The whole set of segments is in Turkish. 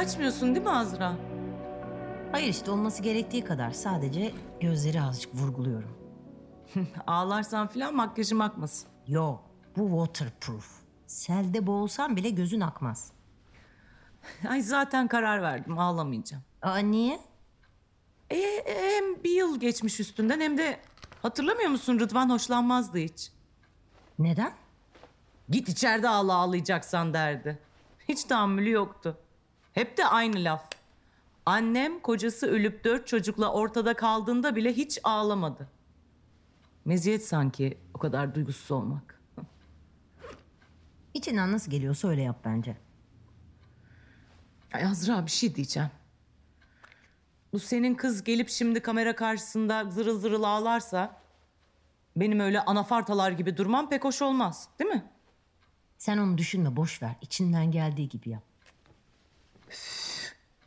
Aşırıya kaçmıyorsun değil mi Azra? Hayır işte olması gerektiği kadar. Sadece gözleri azıcık vurguluyorum. Ağlarsan filan makyajım akmasın. Yok bu waterproof. Selde boğulsan bile gözün akmaz. Ay zaten karar verdim ağlamayacağım. Aa niye? E, hem bir yıl geçmiş üstünden hem de hatırlamıyor musun Rıdvan hoşlanmazdı hiç. Neden? Git içeride ağla ağlayacaksan derdi. Hiç tahammülü yoktu. Hep de aynı laf. Annem kocası ölüp dört çocukla ortada kaldığında bile hiç ağlamadı. Meziyet sanki o kadar duygusuz olmak. İçinden nasıl geliyorsa öyle yap bence. Ay Azra bir şey diyeceğim. Bu senin kız gelip şimdi kamera karşısında zırıl zırıl ağlarsa... ...benim öyle anafartalar gibi durmam pek hoş olmaz değil mi? Sen onu düşünme boş ver. İçinden geldiği gibi yap.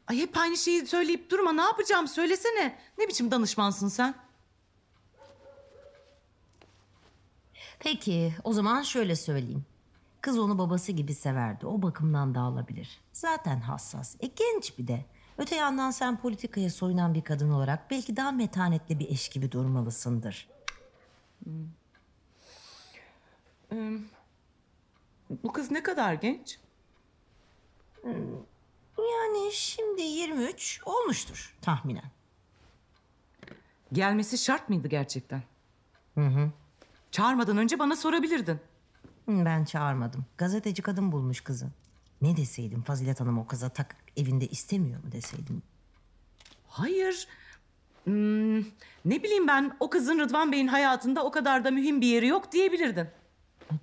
Ay hep aynı şeyi söyleyip durma ne yapacağım söylesene. Ne biçim danışmansın sen? Peki o zaman şöyle söyleyeyim. Kız onu babası gibi severdi. O bakımdan dağılabilir. Zaten hassas. E genç bir de. Öte yandan sen politikaya soyunan bir kadın olarak belki daha metanetli bir eş gibi durmalısındır. Bu kız ne kadar genç? Yani şimdi 23 olmuştur tahminen. Gelmesi şart mıydı gerçekten? Hı hı. Çağırmadan önce bana sorabilirdin. Ben çağırmadım. Gazeteci kadın bulmuş kızı. Ne deseydim Fazilet Hanım o kıza tak evinde istemiyor mu deseydim. Hayır. Hmm, ne bileyim ben o kızın Rıdvan Bey'in hayatında o kadar da mühim bir yeri yok diyebilirdin.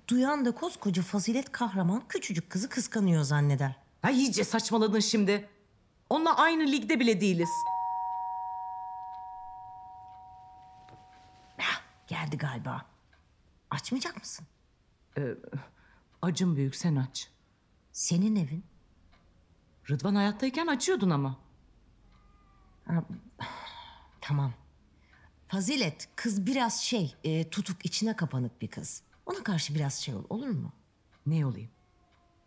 Duyan da koskoca fazilet kahraman küçücük kızı kıskanıyor zanneder. Ha iyice saçmaladın şimdi. Onunla aynı ligde bile değiliz. Hah, geldi galiba. Açmayacak mısın? Acım büyük sen aç. Senin evin. Rıdvan hayattayken açıyordun ama. Tamam. Fazilet kız biraz şey e, tutuk içine kapanık bir kız. Ona karşı biraz şey ol olur mu? Ne olayım?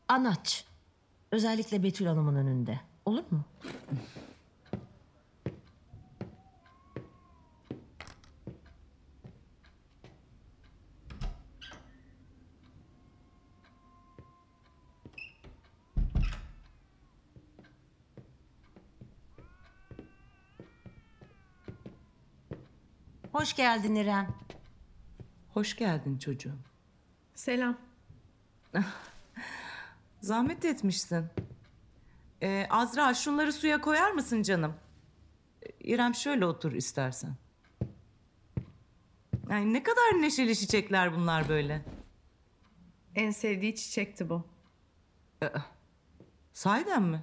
Anaç. Özellikle Betül Hanım'ın önünde. Olur mu? Hoş geldin İrem. Hoş geldin çocuğum. Selam. Zahmet etmişsin. Ee, Azra şunları suya koyar mısın canım? Ee, İrem şöyle otur istersen. Ay, ne kadar neşeli çiçekler bunlar böyle. En sevdiği çiçekti bu. Sahiden mi?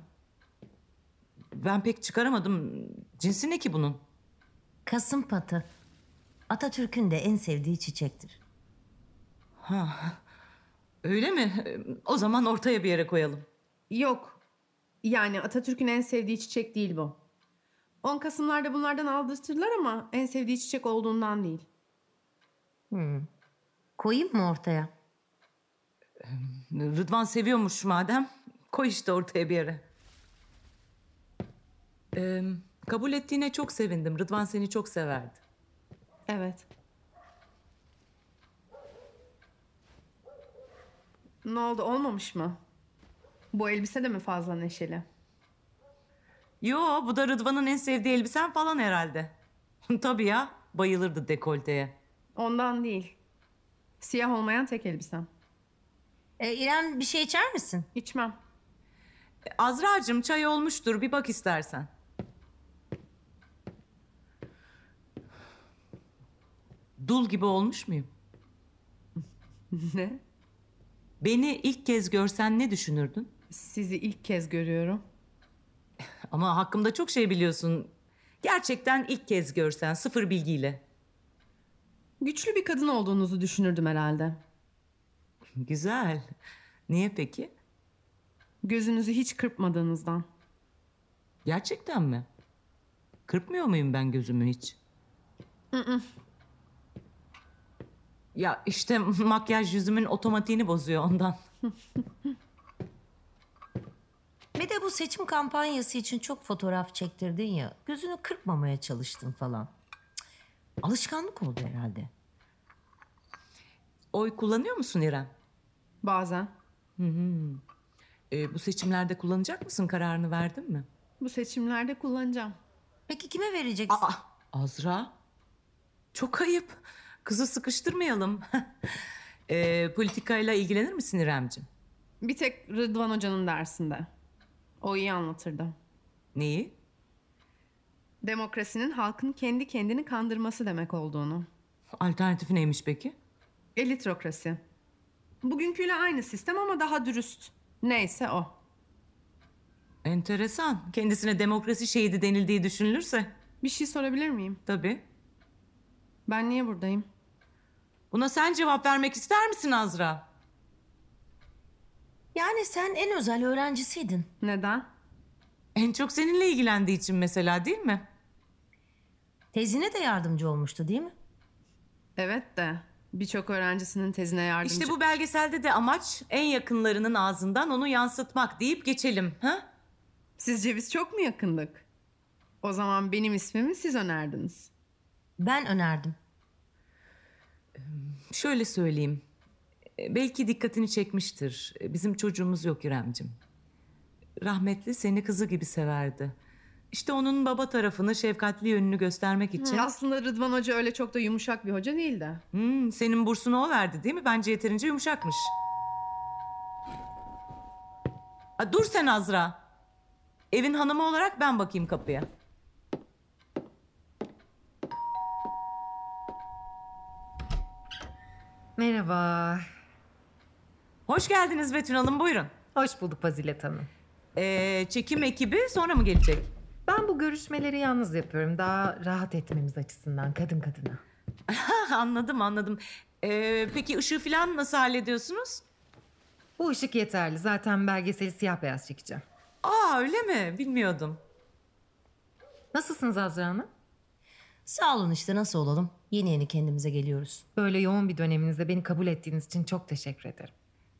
Ben pek çıkaramadım. Cinsi ne ki bunun? Kasım patı. Atatürk'ün de en sevdiği çiçektir. Öyle mi? O zaman ortaya bir yere koyalım. Yok. Yani Atatürk'ün en sevdiği çiçek değil bu. 10 Kasımlarda bunlardan aldırtırlar ama en sevdiği çiçek olduğundan değil. Koyayım mı ortaya? Rıdvan seviyormuş madem. Koy işte ortaya bir yere. Ee, kabul ettiğine çok sevindim. Rıdvan seni çok severdi. Evet. Ne oldu olmamış mı? Bu elbise de mi fazla neşeli? Yo bu da Rıdvan'ın en sevdiği elbisen falan herhalde. Tabii ya bayılırdı dekolteye. Ondan değil. Siyah olmayan tek elbisem. E, İrem bir şey içer misin? İçmem. E, Azra'cığım çay olmuştur bir bak istersen. Dul gibi olmuş muyum? ne? Beni ilk kez görsen ne düşünürdün? Sizi ilk kez görüyorum. Ama hakkımda çok şey biliyorsun. Gerçekten ilk kez görsen sıfır bilgiyle. Güçlü bir kadın olduğunuzu düşünürdüm herhalde. Güzel. Niye peki? Gözünüzü hiç kırpmadığınızdan. Gerçekten mi? Kırpmıyor muyum ben gözümü hiç? Ya işte makyaj yüzümün otomatiğini bozuyor ondan. Bir de bu seçim kampanyası için çok fotoğraf çektirdin ya. Gözünü kırpmamaya çalıştın falan. Cık, Alışkanlık oldu herhalde. Oy kullanıyor musun İrem? Bazen. Ee, bu seçimlerde kullanacak mısın? Kararını verdin mi? Bu seçimlerde kullanacağım. Peki kime vereceksin? Aa, Azra. Çok ayıp. Kızı sıkıştırmayalım. ee, politikayla ilgilenir misin İremcim? Bir tek Rıdvan Hoca'nın dersinde. O iyi anlatırdı. Neyi? Demokrasinin halkın kendi kendini kandırması demek olduğunu. Alternatifi neymiş peki? Elitrokrasi. Bugünküyle aynı sistem ama daha dürüst. Neyse o. Enteresan. Kendisine demokrasi şehidi denildiği düşünülürse. Bir şey sorabilir miyim? Tabii. Ben niye buradayım? Buna sen cevap vermek ister misin Azra? Yani sen en özel öğrencisiydin. Neden? En çok seninle ilgilendiği için mesela değil mi? Tezine de yardımcı olmuştu değil mi? Evet de birçok öğrencisinin tezine yardımcı... İşte bu belgeselde de amaç en yakınlarının ağzından onu yansıtmak deyip geçelim. Ha? Sizce biz çok mu yakındık? O zaman benim ismimi siz önerdiniz. Ben önerdim. Şöyle söyleyeyim. E, Belki dikkatini çekmiştir. E, Bizim çocuğumuz yok İremcim. Rahmetli seni kızı gibi severdi. İşte onun baba tarafını, şefkatli yönünü göstermek için... Aslında Rıdvan Hoca öyle çok da yumuşak bir hoca değil de. Hmm, senin bursunu o verdi değil mi? Bence yeterince yumuşakmış. Ha, dur sen Azra. Evin hanımı olarak ben bakayım kapıya. Merhaba. Hoş geldiniz Betül Hanım buyurun. Hoş bulduk Fazilet Hanım. Ee, çekim ekibi sonra mı gelecek? Ben bu görüşmeleri yalnız yapıyorum. Daha rahat etmemiz açısından kadın kadına. anladım anladım. Ee, peki ışığı falan nasıl hallediyorsunuz? Bu ışık yeterli. Zaten belgeseli siyah beyaz çekeceğim. Aa öyle mi? Bilmiyordum. Nasılsınız Azra Hanım? Sağ olun işte nasıl olalım? Yeni yeni kendimize geliyoruz. Böyle yoğun bir döneminizde beni kabul ettiğiniz için çok teşekkür ederim.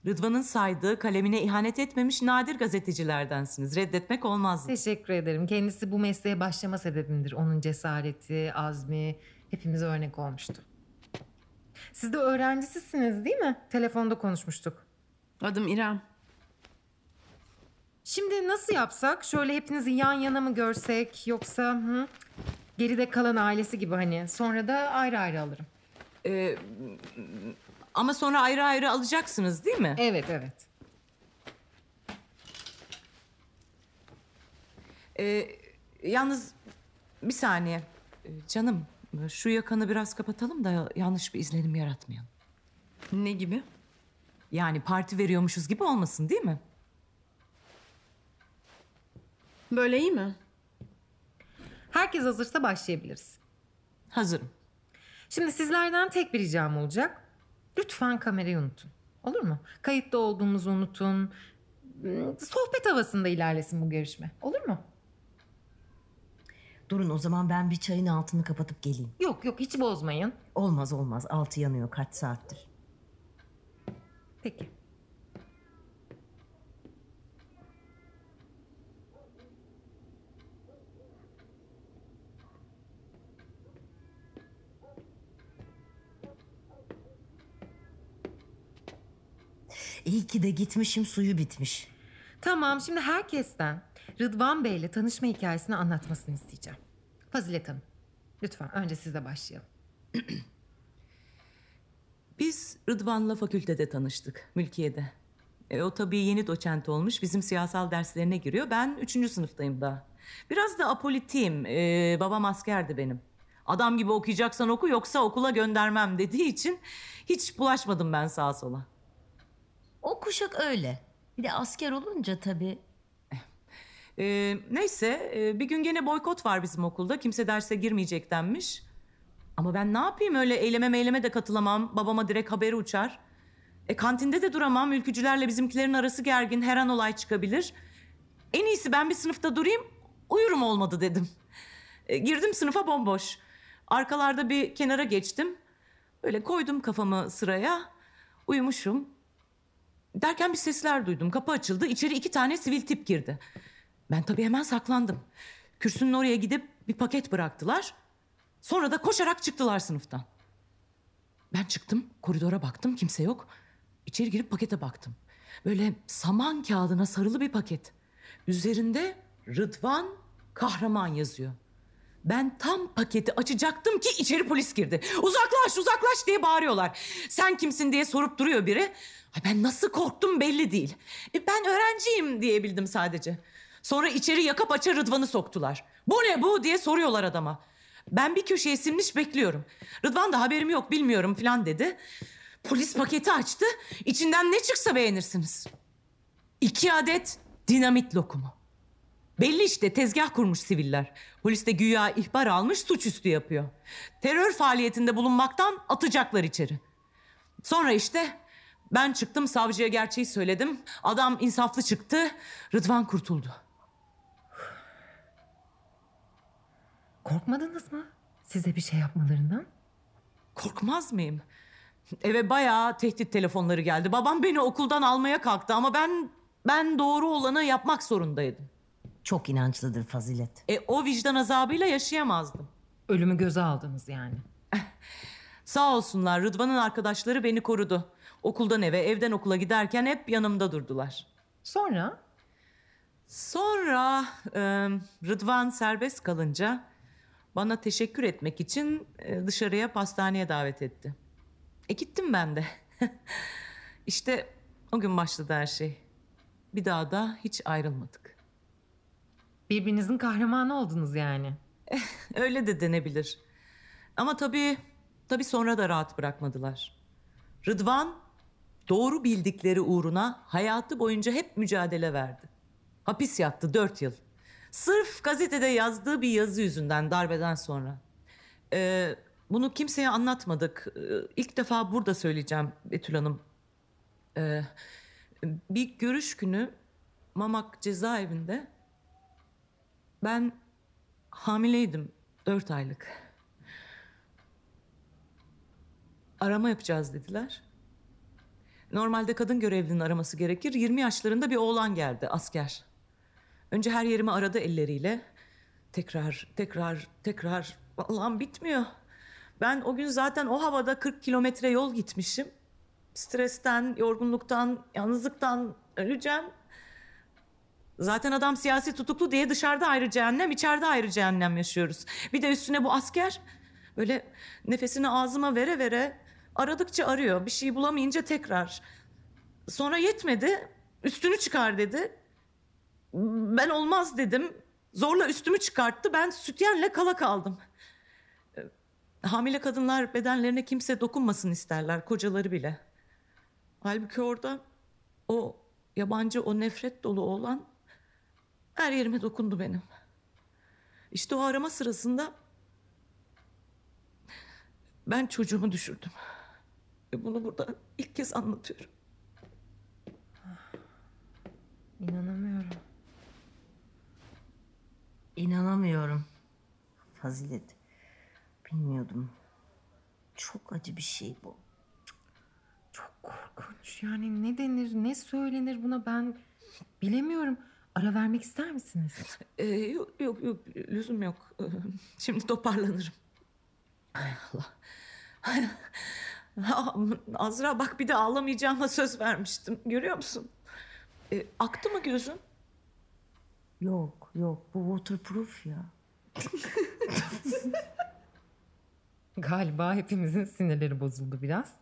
Rıdvan'ın saydığı kalemine ihanet etmemiş nadir gazetecilerdensiniz. Reddetmek olmazdı. Teşekkür ederim. Kendisi bu mesleğe başlama sebebimdir. Onun cesareti, azmi hepimize örnek olmuştu. Siz de öğrencisisiniz değil mi? Telefonda konuşmuştuk. Adım İrem. Şimdi nasıl yapsak? Şöyle hepinizi yan yana mı görsek yoksa hı? Geride kalan ailesi gibi hani sonra da ayrı ayrı alırım. Ee, ama sonra ayrı ayrı alacaksınız değil mi? Evet evet. Ee, yalnız bir saniye. Ee, Canım şu yakanı biraz kapatalım da yanlış bir izlenim yaratmayalım. Ne gibi? Yani parti veriyormuşuz gibi olmasın değil mi? Böyle iyi mi? Herkes hazırsa başlayabiliriz. Hazırım. Şimdi sizlerden tek bir ricam olacak. Lütfen kamerayı unutun. Olur mu? Kayıtta olduğumuzu unutun. Hmm, Sohbet havasında ilerlesin bu görüşme. Olur mu? Durun o zaman ben bir çayın altını kapatıp geleyim. Yok yok hiç bozmayın. Olmaz olmaz altı yanıyor kaç saattir. Peki. İyi ki de gitmişim suyu bitmiş. Tamam şimdi herkesten Rıdvan Bey ile tanışma hikayesini anlatmasını isteyeceğim. Fazilet Hanım. Lütfen önce sizle başlayalım. Biz Rıdvan'la fakültede tanıştık, mülkiyede. E, o tabii yeni doçent olmuş, bizim siyasal derslerine giriyor. Ben üçüncü sınıftayım daha. Biraz da apolitiyim, e, babam askerdi benim. Adam gibi okuyacaksan oku yoksa okula göndermem dediği için hiç bulaşmadım ben sağa sola. O kuşak öyle. Bir de asker olunca tabii. E, neyse e, bir gün gene boykot var bizim okulda. Kimse derse girmeyecek denmiş. Ama ben ne yapayım öyle eyleme meyleme de katılamam. Babama direkt haberi uçar. E kantinde de duramam. Ülkücülerle bizimkilerin arası gergin. Her an olay çıkabilir. En iyisi ben bir sınıfta durayım. Uyurum olmadı dedim. E, girdim sınıfa bomboş. Arkalarda bir kenara geçtim. Böyle koydum kafamı sıraya. Uyumuşum. Derken bir sesler duydum. Kapı açıldı. İçeri iki tane sivil tip girdi. Ben tabii hemen saklandım. Kürsünün oraya gidip bir paket bıraktılar. Sonra da koşarak çıktılar sınıftan. Ben çıktım, koridora baktım, kimse yok. İçeri girip pakete baktım. Böyle saman kağıdına sarılı bir paket. Üzerinde Rıdvan Kahraman yazıyor. Ben tam paketi açacaktım ki içeri polis girdi. Uzaklaş, uzaklaş diye bağırıyorlar. Sen kimsin diye sorup duruyor biri. Ben nasıl korktum belli değil. E, ben öğrenciyim diyebildim sadece. Sonra içeri yakıp açar Rıdvan'ı soktular. Bu ne bu diye soruyorlar adama. Ben bir köşeye sinmiş bekliyorum. Rıdvan da haberim yok bilmiyorum falan dedi. Polis paketi açtı. İçinden ne çıksa beğenirsiniz. İki adet dinamit lokumu. Belli işte tezgah kurmuş siviller. Polis de güya ihbar almış suçüstü yapıyor. Terör faaliyetinde bulunmaktan atacaklar içeri. Sonra işte ben çıktım savcıya gerçeği söyledim. Adam insaflı çıktı. Rıdvan kurtuldu. Korkmadınız mı? Size bir şey yapmalarından? Korkmaz mıyım? Eve bayağı tehdit telefonları geldi. Babam beni okuldan almaya kalktı ama ben ben doğru olanı yapmak zorundaydım. Çok inançlıdır Fazilet. E o vicdan azabıyla yaşayamazdım. Ölümü göze aldınız yani. Sağ olsunlar Rıdvan'ın arkadaşları beni korudu. Okuldan eve, evden okula giderken hep yanımda durdular. Sonra? Sonra e, Rıdvan serbest kalınca bana teşekkür etmek için e, dışarıya pastaneye davet etti. E gittim ben de. işte o gün başladı her şey. Bir daha da hiç ayrılmadık. Birbirinizin kahramanı oldunuz yani. Öyle de denebilir. Ama tabii, tabii sonra da rahat bırakmadılar. Rıdvan doğru bildikleri uğruna hayatı boyunca hep mücadele verdi. Hapis yattı dört yıl. Sırf gazetede yazdığı bir yazı yüzünden darbeden sonra. Ee, bunu kimseye anlatmadık. Ee, ilk defa burada söyleyeceğim Betül Hanım. Ee, bir görüş günü Mamak cezaevinde ben hamileydim dört aylık. Arama yapacağız dediler. Normalde kadın görevlinin araması gerekir. 20 yaşlarında bir oğlan geldi asker. Önce her yerimi aradı elleriyle. Tekrar, tekrar, tekrar. Allah'ım bitmiyor. Ben o gün zaten o havada 40 kilometre yol gitmişim. Stresten, yorgunluktan, yalnızlıktan öleceğim. Zaten adam siyasi tutuklu diye dışarıda ayrı cehennem, içeride ayrı cehennem yaşıyoruz. Bir de üstüne bu asker böyle nefesini ağzıma vere vere aradıkça arıyor. Bir şey bulamayınca tekrar. Sonra yetmedi. Üstünü çıkar dedi. Ben olmaz dedim. Zorla üstümü çıkarttı. Ben sütyenle kala kaldım. Hamile kadınlar bedenlerine kimse dokunmasın isterler, kocaları bile. Halbuki orada o yabancı, o nefret dolu oğlan her yerime dokundu benim. İşte o arama sırasında ben çocuğumu düşürdüm. Ve bunu burada ilk kez anlatıyorum. İnanamıyorum. İnanamıyorum. Fazilet. Bilmiyordum. Çok acı bir şey bu. Çok korkunç. Yani ne denir, ne söylenir buna ben bilemiyorum. Ara vermek ister misiniz? Ee, yok, yok, yok, lüzum yok. Ee, Şimdi toparlanırım. Hay Allah. Azra bak bir de ağlamayacağıma söz vermiştim. Görüyor musun? Ee, aktı mı gözün? Yok yok bu waterproof ya. Galiba hepimizin sinirleri bozuldu biraz.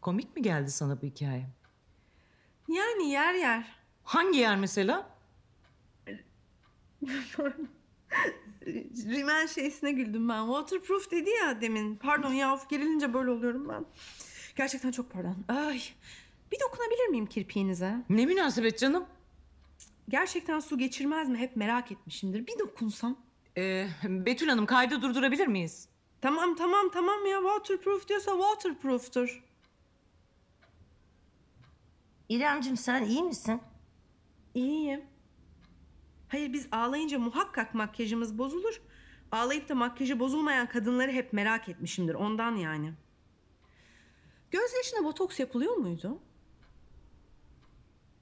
Komik mi geldi sana bu hikaye? Yani yer yer. Hangi yer mesela? Rimel şeysine güldüm ben. Waterproof dedi ya demin. Pardon ya of gerilince böyle oluyorum ben. Gerçekten çok pardon. Ay. Bir dokunabilir miyim kirpiğinize? Ne münasebet canım? Gerçekten su geçirmez mi? Hep merak etmişimdir. Bir dokunsam. Ee, Betül Hanım kaydı durdurabilir miyiz? Tamam tamam tamam ya waterproof diyorsa waterproof'tur. İremcim sen iyi misin? İyiyim. Hayır biz ağlayınca muhakkak makyajımız bozulur. Ağlayıp da makyajı bozulmayan kadınları hep merak etmişimdir ondan yani. Göz yaşına botoks yapılıyor muydu?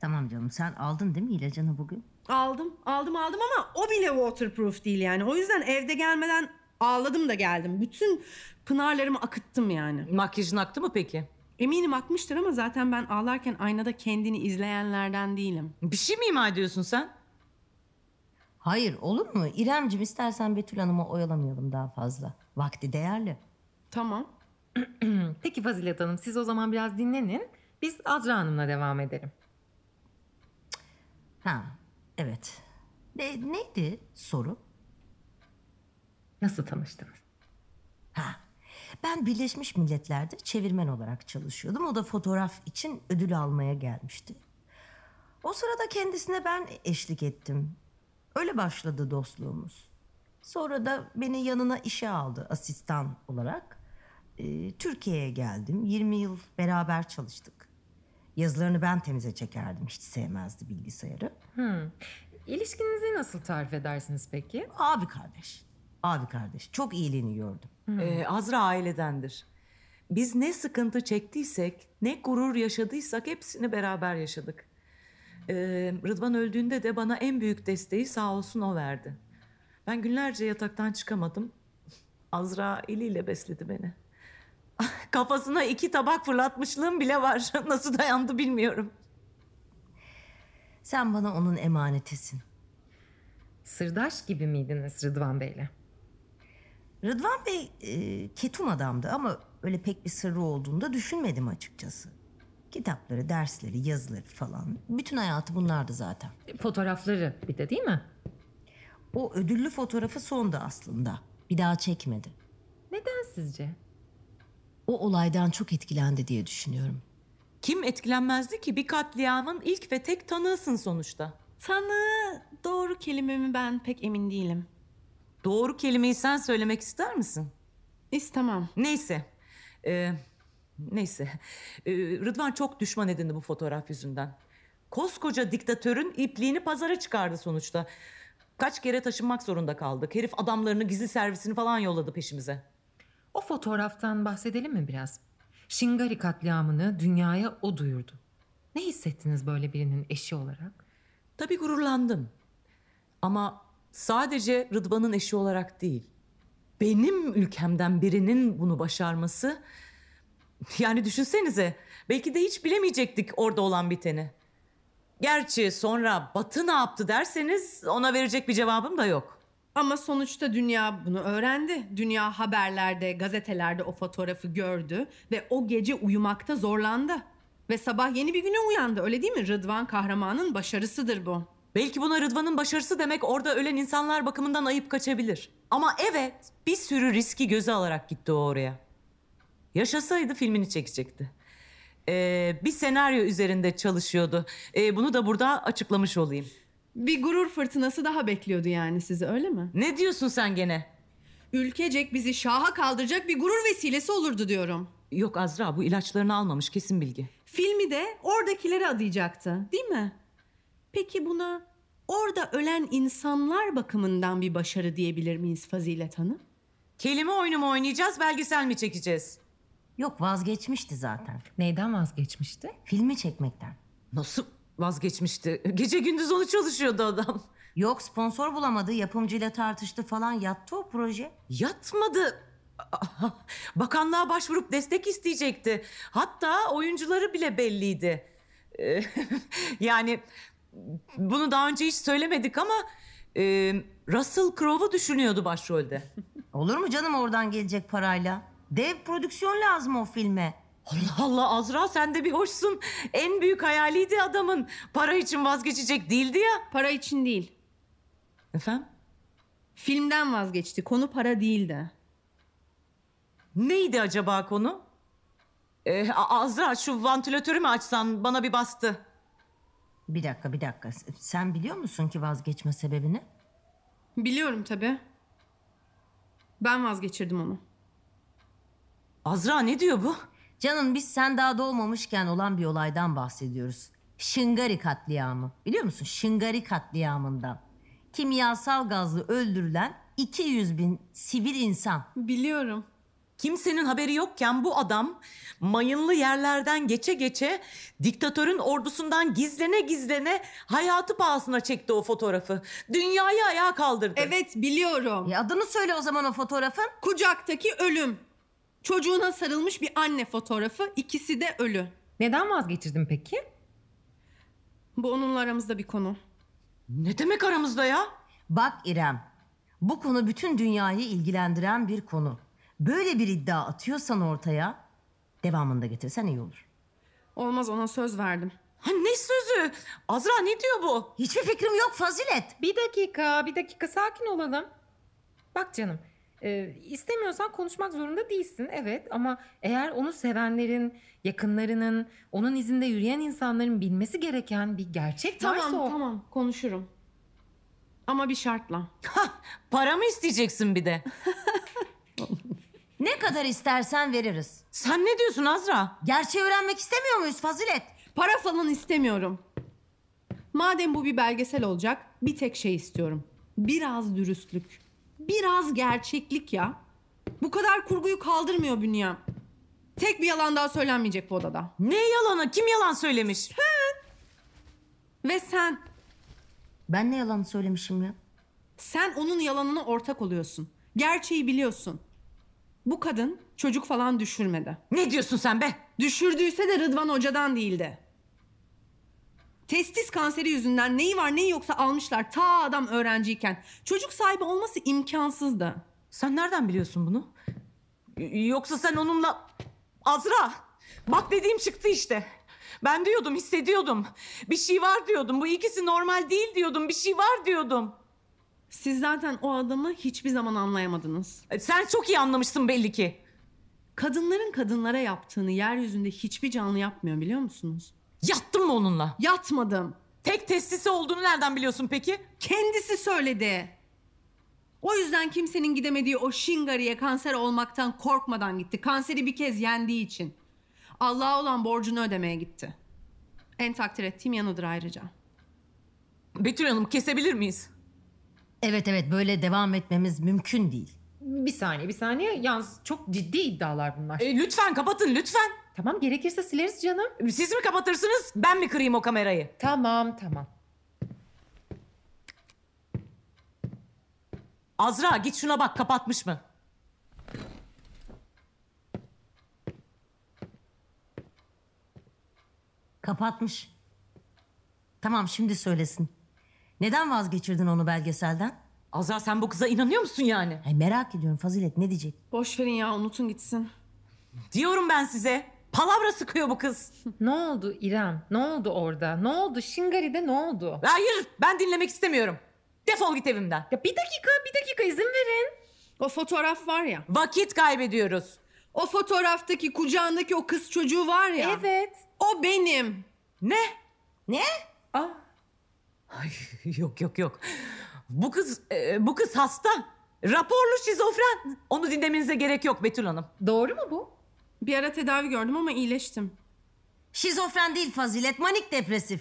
Tamam canım sen aldın değil mi ilacını bugün? Aldım, aldım, aldım ama o bile waterproof değil yani. O yüzden evde gelmeden ağladım da geldim. Bütün pınarlarımı akıttım yani. Makyajın aktı mı peki? Eminim akmıştır ama zaten ben ağlarken aynada kendini izleyenlerden değilim. Bir şey mi ima ediyorsun sen? Hayır olur mu? İremcim istersen Betül Hanım'ı oyalamayalım daha fazla. Vakti değerli. Tamam. Peki Fazilet Hanım siz o zaman biraz dinlenin. Biz Azra Hanım'la devam edelim. Ha evet. Ne, neydi soru? Nasıl tanıştınız? Ha. Ben Birleşmiş Milletler'de çevirmen olarak çalışıyordum. O da fotoğraf için ödül almaya gelmişti. O sırada kendisine ben eşlik ettim. Öyle başladı dostluğumuz. Sonra da beni yanına işe aldı asistan olarak. Ee, Türkiye'ye geldim. 20 yıl beraber çalıştık. Yazılarını ben temize çekerdim. Hiç sevmezdi bilgisayarı. Hmm. İlişkinizi nasıl tarif edersiniz peki? Abi kardeş. Abi kardeş. Çok iyiliğini gördüm. Ee, Azra ailedendir. Biz ne sıkıntı çektiysek, ne gurur yaşadıysak hepsini beraber yaşadık. Ee, Rıdvan öldüğünde de bana en büyük desteği sağ olsun o verdi. Ben günlerce yataktan çıkamadım. Azra eliyle besledi beni. Kafasına iki tabak fırlatmışlığım bile var. Nasıl dayandı bilmiyorum. Sen bana onun emanetisin. Sırdaş gibi miydiniz Rıdvan Bey'le? Rıdvan Bey e, ketum adamdı ama öyle pek bir sırrı olduğunu da düşünmedim açıkçası. Kitapları, dersleri, yazıları falan. Bütün hayatı bunlardı zaten. Fotoğrafları bir de değil mi? O ödüllü fotoğrafı sondu aslında. Bir daha çekmedi. Neden sizce? O olaydan çok etkilendi diye düşünüyorum. Kim etkilenmezdi ki? Bir katliamın ilk ve tek tanığısın sonuçta. Tanı doğru kelimemi ben pek emin değilim. Doğru kelimeyi sen söylemek ister misin? İstemem. Neyse. Ee, neyse. Ee, Rıdvan çok düşman edindi bu fotoğraf yüzünden. Koskoca diktatörün ipliğini pazara çıkardı sonuçta. Kaç kere taşınmak zorunda kaldık. Herif adamlarını gizli servisini falan yolladı peşimize. O fotoğraftan bahsedelim mi biraz? Şingari katliamını dünyaya o duyurdu. Ne hissettiniz böyle birinin eşi olarak? Tabii gururlandım. Ama sadece Rıdvan'ın eşi olarak değil. Benim ülkemden birinin bunu başarması... Yani düşünsenize. Belki de hiç bilemeyecektik orada olan biteni. Gerçi sonra Batı ne yaptı derseniz ona verecek bir cevabım da yok. Ama sonuçta dünya bunu öğrendi. Dünya haberlerde, gazetelerde o fotoğrafı gördü ve o gece uyumakta zorlandı. Ve sabah yeni bir güne uyandı öyle değil mi? Rıdvan kahramanın başarısıdır bu. Belki buna Rıdvan'ın başarısı demek orada ölen insanlar bakımından ayıp kaçabilir. Ama evet bir sürü riski göze alarak gitti o oraya. Yaşasaydı filmini çekecekti. Ee, bir senaryo üzerinde çalışıyordu. Ee, bunu da burada açıklamış olayım. Bir gurur fırtınası daha bekliyordu yani sizi öyle mi? Ne diyorsun sen gene? Ülkecek bizi şaha kaldıracak bir gurur vesilesi olurdu diyorum. Yok Azra bu ilaçlarını almamış kesin bilgi. Filmi de oradakilere adayacaktı değil mi? Peki buna orada ölen insanlar bakımından bir başarı diyebilir miyiz Fazilet Hanım? Kelime oyunu mu oynayacağız belgesel mi çekeceğiz? Yok vazgeçmişti zaten. Neyden vazgeçmişti? Filmi çekmekten. Nasıl vazgeçmişti? Gece gündüz onu çalışıyordu adam. Yok sponsor bulamadı, yapımcıyla tartıştı falan yattı o proje. Yatmadı. Bakanlığa başvurup destek isteyecekti. Hatta oyuncuları bile belliydi. Yani bunu daha önce hiç söylemedik ama e, Russell Crowe'u düşünüyordu başrolde. Olur mu canım oradan gelecek parayla? Dev prodüksiyon lazım o filme. Allah Allah Azra sen de bir hoşsun. En büyük hayaliydi adamın. Para için vazgeçecek değildi ya. Para için değil. Efendim? Filmden vazgeçti. Konu para değildi. Neydi acaba konu? Ee, A- Azra şu vantilatörü mü açsan bana bir bastı. Bir dakika bir dakika. Sen biliyor musun ki vazgeçme sebebini? Biliyorum tabii. Ben vazgeçirdim onu. Azra ne diyor bu? Canım biz sen daha doğmamışken olan bir olaydan bahsediyoruz. Şıngari katliamı. Biliyor musun? Şıngari katliamından. Kimyasal gazlı öldürülen 200 bin sivil insan. Biliyorum. Kimsenin haberi yokken bu adam mayınlı yerlerden geçe geçe diktatörün ordusundan gizlene gizlene hayatı pahasına çekti o fotoğrafı. Dünyayı ayağa kaldırdı. Evet biliyorum. E adını söyle o zaman o fotoğrafın. Kucaktaki ölüm. Çocuğuna sarılmış bir anne fotoğrafı. ikisi de ölü. Neden vazgeçirdin peki? Bu onunla aramızda bir konu. Ne demek aramızda ya? Bak İrem, bu konu bütün dünyayı ilgilendiren bir konu. Böyle bir iddia atıyorsan ortaya, devamını da getirsen iyi olur. Olmaz ona söz verdim. Ha, ne sözü? Azra ne diyor bu? Hiçbir fikrim yok Fazilet. Bir dakika, bir dakika sakin olalım. Bak canım, e, istemiyorsan konuşmak zorunda değilsin evet ama eğer onu sevenlerin, yakınlarının, onun izinde yürüyen insanların bilmesi gereken bir gerçek varsa Tamam o. tamam konuşurum. Ama bir şartla. Para mı isteyeceksin bir de? Ne kadar istersen veririz. Sen ne diyorsun Azra? Gerçeği öğrenmek istemiyor muyuz Fazilet? Para falan istemiyorum. Madem bu bir belgesel olacak bir tek şey istiyorum. Biraz dürüstlük. Biraz gerçeklik ya. Bu kadar kurguyu kaldırmıyor bünyem. Tek bir yalan daha söylenmeyecek bu odada. Ne yalanı? Kim yalan söylemiş? Ve sen, Ben ne yalan söylemişim ya? sen onun yalanına ortak oluyorsun. Gerçeği biliyorsun. Bu kadın çocuk falan düşürmedi. Ne diyorsun sen be? Düşürdüyse de Rıdvan Hoca'dan değildi. Testis kanseri yüzünden neyi var neyi yoksa almışlar ta adam öğrenciyken. Çocuk sahibi olması imkansızdı. Sen nereden biliyorsun bunu? Y- Yoksa sen onunla... Azra! Bak dediğim çıktı işte. Ben diyordum, hissediyordum. Bir şey var diyordum. Bu ikisi normal değil diyordum. Bir şey var diyordum. Siz zaten o adamı hiçbir zaman anlayamadınız. E, Sen çok iyi anlamışsın belli ki. Kadınların kadınlara yaptığını yeryüzünde hiçbir canlı yapmıyor biliyor musunuz? Yattın mı onunla? Yatmadım. Tek testisi olduğunu nereden biliyorsun peki? Kendisi söyledi. O yüzden kimsenin gidemediği o Şingari'ye kanser olmaktan korkmadan gitti. Kanseri bir kez yendiği için. Allah'a olan borcunu ödemeye gitti. En takdir ettiğim yanıdır ayrıca. Betül Hanım kesebilir miyiz? Evet evet böyle devam etmemiz mümkün değil. Bir saniye, bir saniye. Yalnız çok ciddi iddialar bunlar. E, lütfen kapatın lütfen. Tamam, gerekirse sileriz canım. Siz mi kapatırsınız ben mi kırayım o kamerayı? Tamam, tamam. Azra git şuna bak kapatmış mı? Kapatmış. Tamam şimdi söylesin. Neden vazgeçirdin onu belgeselden? Azra sen bu kıza inanıyor musun yani? Ay merak ediyorum Fazilet ne diyecek? Boş verin ya unutun gitsin. Diyorum ben size. Palavra sıkıyor bu kız. Ne oldu İrem? Ne oldu orada? Ne oldu? Şingari'de ne oldu? Hayır ben dinlemek istemiyorum. Defol git evimden. Ya bir dakika, bir dakika izin verin. O fotoğraf var ya. Vakit kaybediyoruz. O fotoğraftaki kucağındaki o kız çocuğu var ya. Evet. O benim. Ne? Ne? Aa, Ay, yok yok yok. Bu kız e, bu kız hasta. Raporlu şizofren. Onu dinlemenize gerek yok Betül Hanım. doğru mu bu? Bir ara tedavi gördüm ama iyileştim. Şizofren değil Fazilet manik depresif.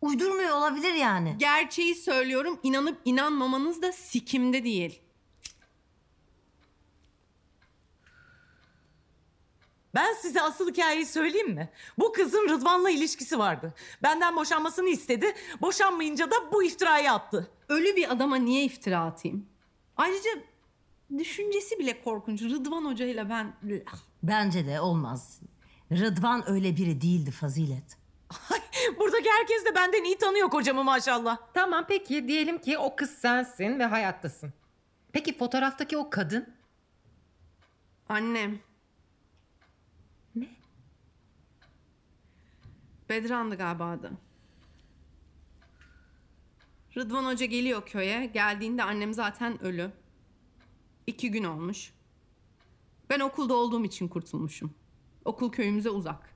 Uydurmuyor olabilir yani. Gerçeği söylüyorum. inanıp inanmamanız da sikimde değil. Ben size asıl hikayeyi söyleyeyim mi? Bu kızın Rıdvan'la ilişkisi vardı. Benden boşanmasını istedi. Boşanmayınca da bu iftirayı attı. Ölü bir adama niye iftira atayım? Ayrıca düşüncesi bile korkunç. Rıdvan Hoca ile ben... Bence de olmaz. Rıdvan öyle biri değildi Fazilet. Ay, buradaki herkes de benden iyi tanıyor kocamı maşallah. Tamam peki diyelim ki o kız sensin ve hayattasın. Peki fotoğraftaki o kadın? Annem. Ne? Bedran'dı galiba adı. Rıdvan Hoca geliyor köye. Geldiğinde annem zaten ölü. İki gün olmuş. Ben okulda olduğum için kurtulmuşum. Okul köyümüze uzak.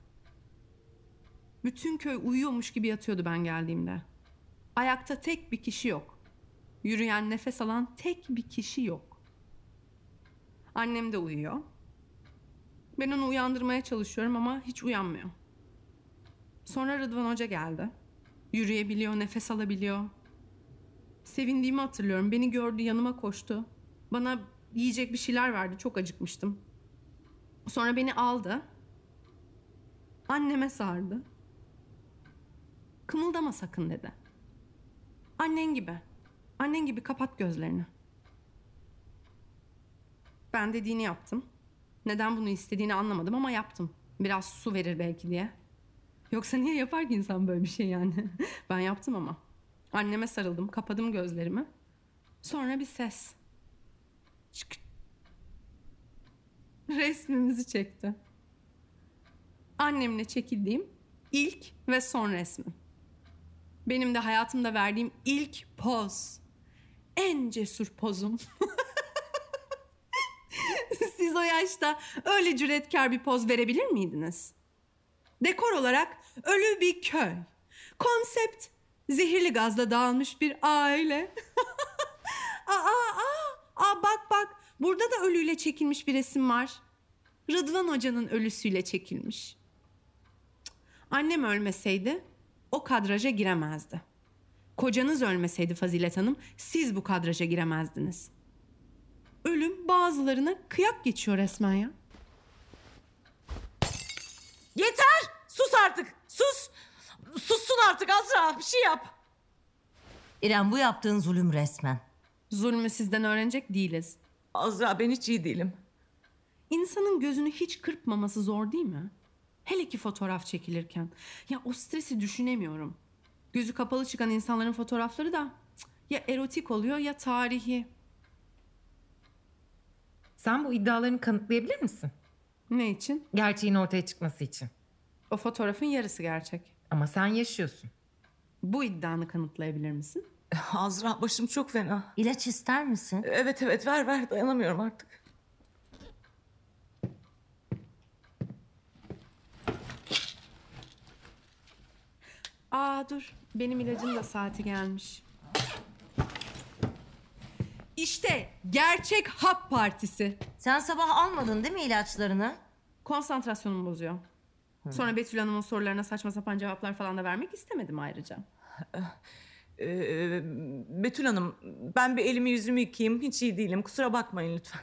Bütün köy uyuyormuş gibi yatıyordu ben geldiğimde. Ayakta tek bir kişi yok. Yürüyen, nefes alan tek bir kişi yok. Annem de uyuyor. Ben onu uyandırmaya çalışıyorum ama hiç uyanmıyor. Sonra Rıdvan Hoca geldi. Yürüyebiliyor, nefes alabiliyor. Sevindiğimi hatırlıyorum. Beni gördü, yanıma koştu. Bana yiyecek bir şeyler verdi. Çok acıkmıştım. Sonra beni aldı. Anneme sardı. Kımıldama sakın dedi. Annen gibi. Annen gibi kapat gözlerini. Ben dediğini yaptım. Neden bunu istediğini anlamadım ama yaptım. Biraz su verir belki diye. Yoksa niye yapar ki insan böyle bir şey yani? ben yaptım ama. Anneme sarıldım, kapadım gözlerimi. Sonra bir ses. Resmimizi çekti. Annemle çekildiğim ilk ve son resmim. Benim de hayatımda verdiğim ilk poz. En cesur pozum. Siz o yaşta öyle cüretkar bir poz verebilir miydiniz? Dekor olarak ölü bir köy. Konsept zehirli gazla dağılmış bir aile. aa, burada da ölüyle çekilmiş bir resim var. Rıdvan Hoca'nın ölüsüyle çekilmiş. Annem ölmeseydi o kadraja giremezdi. Kocanız ölmeseydi Fazilet Hanım siz bu kadraja giremezdiniz. Ölüm bazılarına kıyak geçiyor resmen ya. Yeter! Sus artık! Sus! Sussun artık Azra! Bir şey yap! İrem bu yaptığın zulüm resmen. Zulmü sizden öğrenecek değiliz. Azra ben hiç iyi değilim. İnsanın gözünü hiç kırpmaması zor değil mi? Hele ki fotoğraf çekilirken. Ya o stresi düşünemiyorum. Gözü kapalı çıkan insanların fotoğrafları da cık, ya erotik oluyor ya tarihi. Sen bu iddialarını kanıtlayabilir misin? Ne için? Gerçeğin ortaya çıkması için. O fotoğrafın yarısı gerçek. Ama sen yaşıyorsun. Bu iddianı kanıtlayabilir misin? Azra başım çok fena. İlaç ister misin? Evet evet ver ver dayanamıyorum artık. Aa dur. Benim ilacın da saati gelmiş. İşte gerçek hap partisi. Sen sabah almadın değil mi ilaçlarını? Konsantrasyonumu bozuyor. Sonra Betül Hanım'ın sorularına saçma sapan cevaplar falan da vermek istemedim ayrıca. Ee, Betül Hanım ben bir elimi yüzümü yıkayayım. Hiç iyi değilim. Kusura bakmayın lütfen.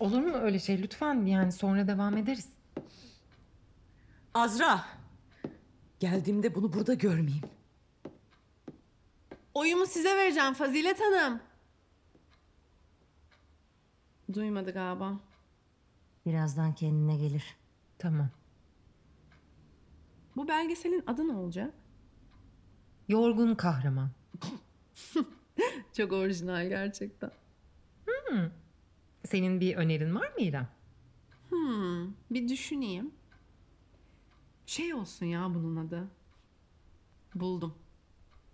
Olur mu öyle şey? Lütfen yani sonra devam ederiz. Azra. Geldiğimde bunu burada görmeyeyim. Oyumu size vereceğim Fazilet Hanım. Duymadı galiba. Birazdan kendine gelir. Tamam. Bu belgeselin adı ne olacak? Yorgun kahraman. Çok orijinal gerçekten. Senin bir önerin var mı İrem? Hmm, bir düşüneyim. Şey olsun ya bunun adı. Buldum.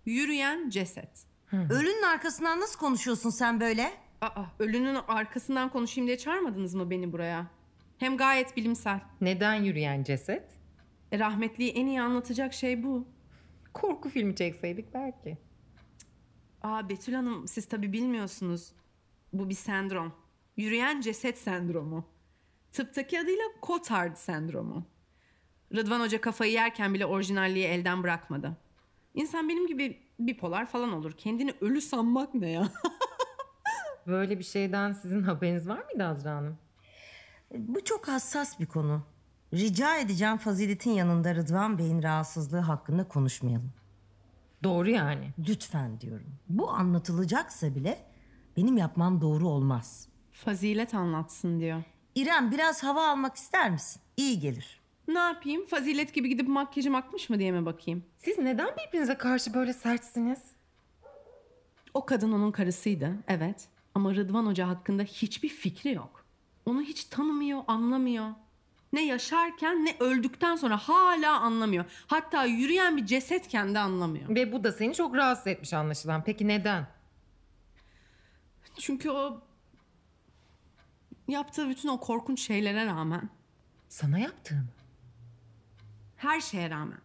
Yürüyen ceset. Ölünün arkasından nasıl konuşuyorsun sen böyle? Aa, ölünün arkasından konuşayım diye çağırmadınız mı beni buraya? Hem gayet bilimsel. Neden yürüyen ceset? E, rahmetliyi en iyi anlatacak şey bu. Korku filmi çekseydik belki. Aa Betül Hanım siz tabii bilmiyorsunuz. Bu bir sendrom. Yürüyen ceset sendromu. Tıptaki adıyla Cotard sendromu. Rıdvan Hoca kafayı yerken bile orijinalliği elden bırakmadı. İnsan benim gibi bipolar falan olur. Kendini ölü sanmak ne ya? Böyle bir şeyden sizin haberiniz var mıydı Azra Hanım? Bu çok hassas bir konu. Rica edeceğim Fazilet'in yanında Rıdvan Bey'in rahatsızlığı hakkında konuşmayalım. Doğru yani. Lütfen diyorum. Bu anlatılacaksa bile benim yapmam doğru olmaz. Fazilet anlatsın diyor. İrem biraz hava almak ister misin? İyi gelir. Ne yapayım? Fazilet gibi gidip makyajım akmış mı diye mi bakayım? Siz neden birbirinize karşı böyle sertsiniz? O kadın onun karısıydı, evet. Ama Rıdvan Hoca hakkında hiçbir fikri yok. Onu hiç tanımıyor, anlamıyor. Ne yaşarken ne öldükten sonra hala anlamıyor. Hatta yürüyen bir cesetken de anlamıyor. Ve bu da seni çok rahatsız etmiş anlaşılan. Peki neden? Çünkü o yaptığı bütün o korkunç şeylere rağmen, Sana yaptığım. her şeye rağmen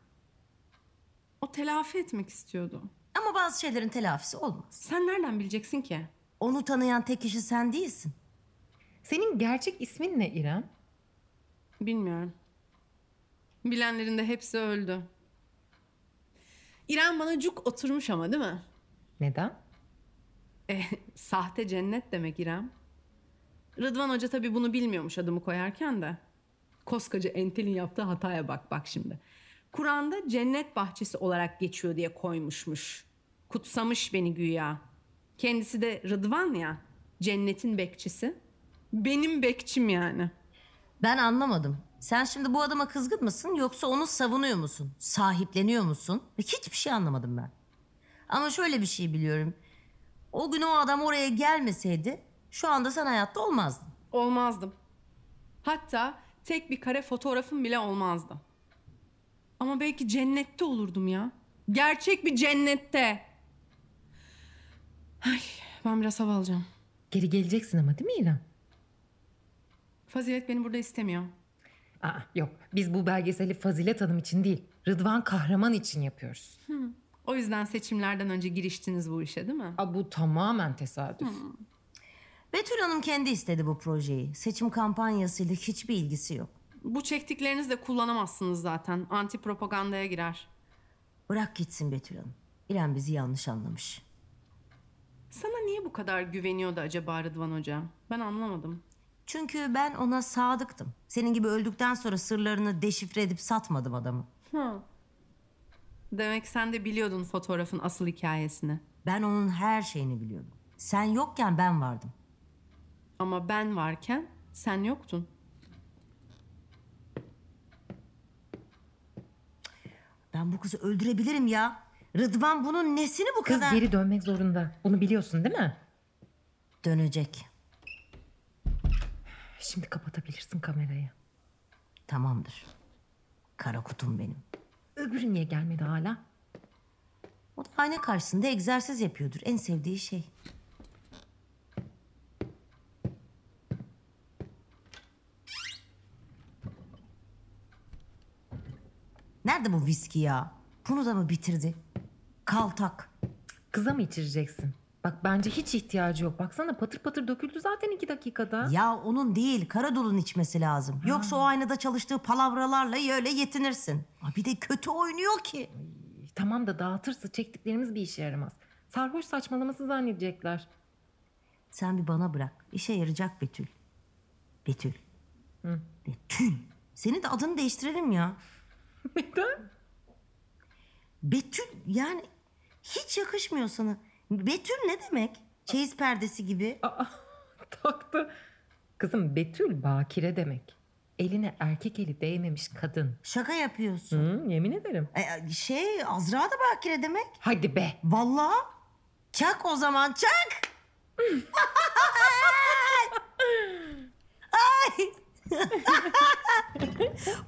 o telafi etmek istiyordu. Ama bazı şeylerin telafisi olmaz. Sen nereden bileceksin ki? Onu tanıyan tek kişi sen değilsin. Senin gerçek ismin ne İrem? Bilmiyorum. Bilenlerin de hepsi öldü. İrem bana cuk oturmuş ama değil mi? Neden? E, sahte cennet demek İrem. Rıdvan Hoca tabii bunu bilmiyormuş adımı koyarken de. Koskoca entelin yaptığı hataya bak bak şimdi. Kur'an'da cennet bahçesi olarak geçiyor diye koymuşmuş. Kutsamış beni güya. Kendisi de Rıdvan ya. Cennetin bekçisi. Benim bekçim yani. Ben anlamadım. Sen şimdi bu adama kızgın mısın yoksa onu savunuyor musun? Sahipleniyor musun? Hiçbir şey anlamadım ben. Ama şöyle bir şey biliyorum. O gün o adam oraya gelmeseydi şu anda sen hayatta olmazdın. Olmazdım. Hatta tek bir kare fotoğrafım bile olmazdı. Ama belki cennette olurdum ya. Gerçek bir cennette. Ay, ben biraz hava alacağım. Geri geleceksin ama değil mi İrem? Fazilet beni burada istemiyor. Aa, yok biz bu belgeseli Fazilet Hanım için değil Rıdvan Kahraman için yapıyoruz. O yüzden seçimlerden önce giriştiniz bu işe değil mi? Aa, bu tamamen tesadüf. Betül Hanım kendi istedi bu projeyi. Seçim kampanyasıyla hiçbir ilgisi yok. Bu çektiklerinizi de kullanamazsınız zaten. Anti propagandaya girer. Bırak gitsin Betül Hanım. İrem bizi yanlış anlamış. Sana niye bu kadar güveniyordu acaba Rıdvan Hoca? Ben anlamadım. Çünkü ben ona sadıktım. Senin gibi öldükten sonra sırlarını deşifre edip satmadım adamı. Demek sen de biliyordun fotoğrafın asıl hikayesini. Ben onun her şeyini biliyordum. Sen yokken ben vardım. Ama ben varken sen yoktun. Ben bu kızı öldürebilirim ya. Rıdvan bunun nesini bu Kız kadar... geri dönmek zorunda. Bunu biliyorsun değil mi? Dönecek. Şimdi kapatabilirsin kamerayı. Tamamdır. Kara kutum benim. Öbürü niye gelmedi hala? O da ayna karşısında egzersiz yapıyordur. En sevdiği şey. Nerede bu viski ya? Bunu da mı bitirdi? Kaltak. Kıza mı içireceksin? Bak bence hiç ihtiyacı yok. Baksana patır patır döküldü zaten iki dakikada. Ya onun değil, Karadul'un içmesi lazım. Yoksa o aynada çalıştığı palavralarla öyle yetinirsin. Aa, bir de kötü oynuyor ki. Tamam da dağıtırsa çektiklerimiz bir işe yaramaz. Sarhoş saçmalaması zannedecekler. Sen bir bana bırak. İşe yarayacak Betül. Betül. Betül. Senin de adını değiştirelim ya. Neden? Betül yani hiç yakışmıyor sana. Betül ne demek? Çeyiz perdesi gibi. Aa, taktı. Kızım Betül bakire demek. Eline erkek eli değmemiş kadın. Şaka yapıyorsun. Hı, yemin ederim. E, şey Azra da bakire demek. Hadi be. Vallahi. Çak o zaman çak. Ay.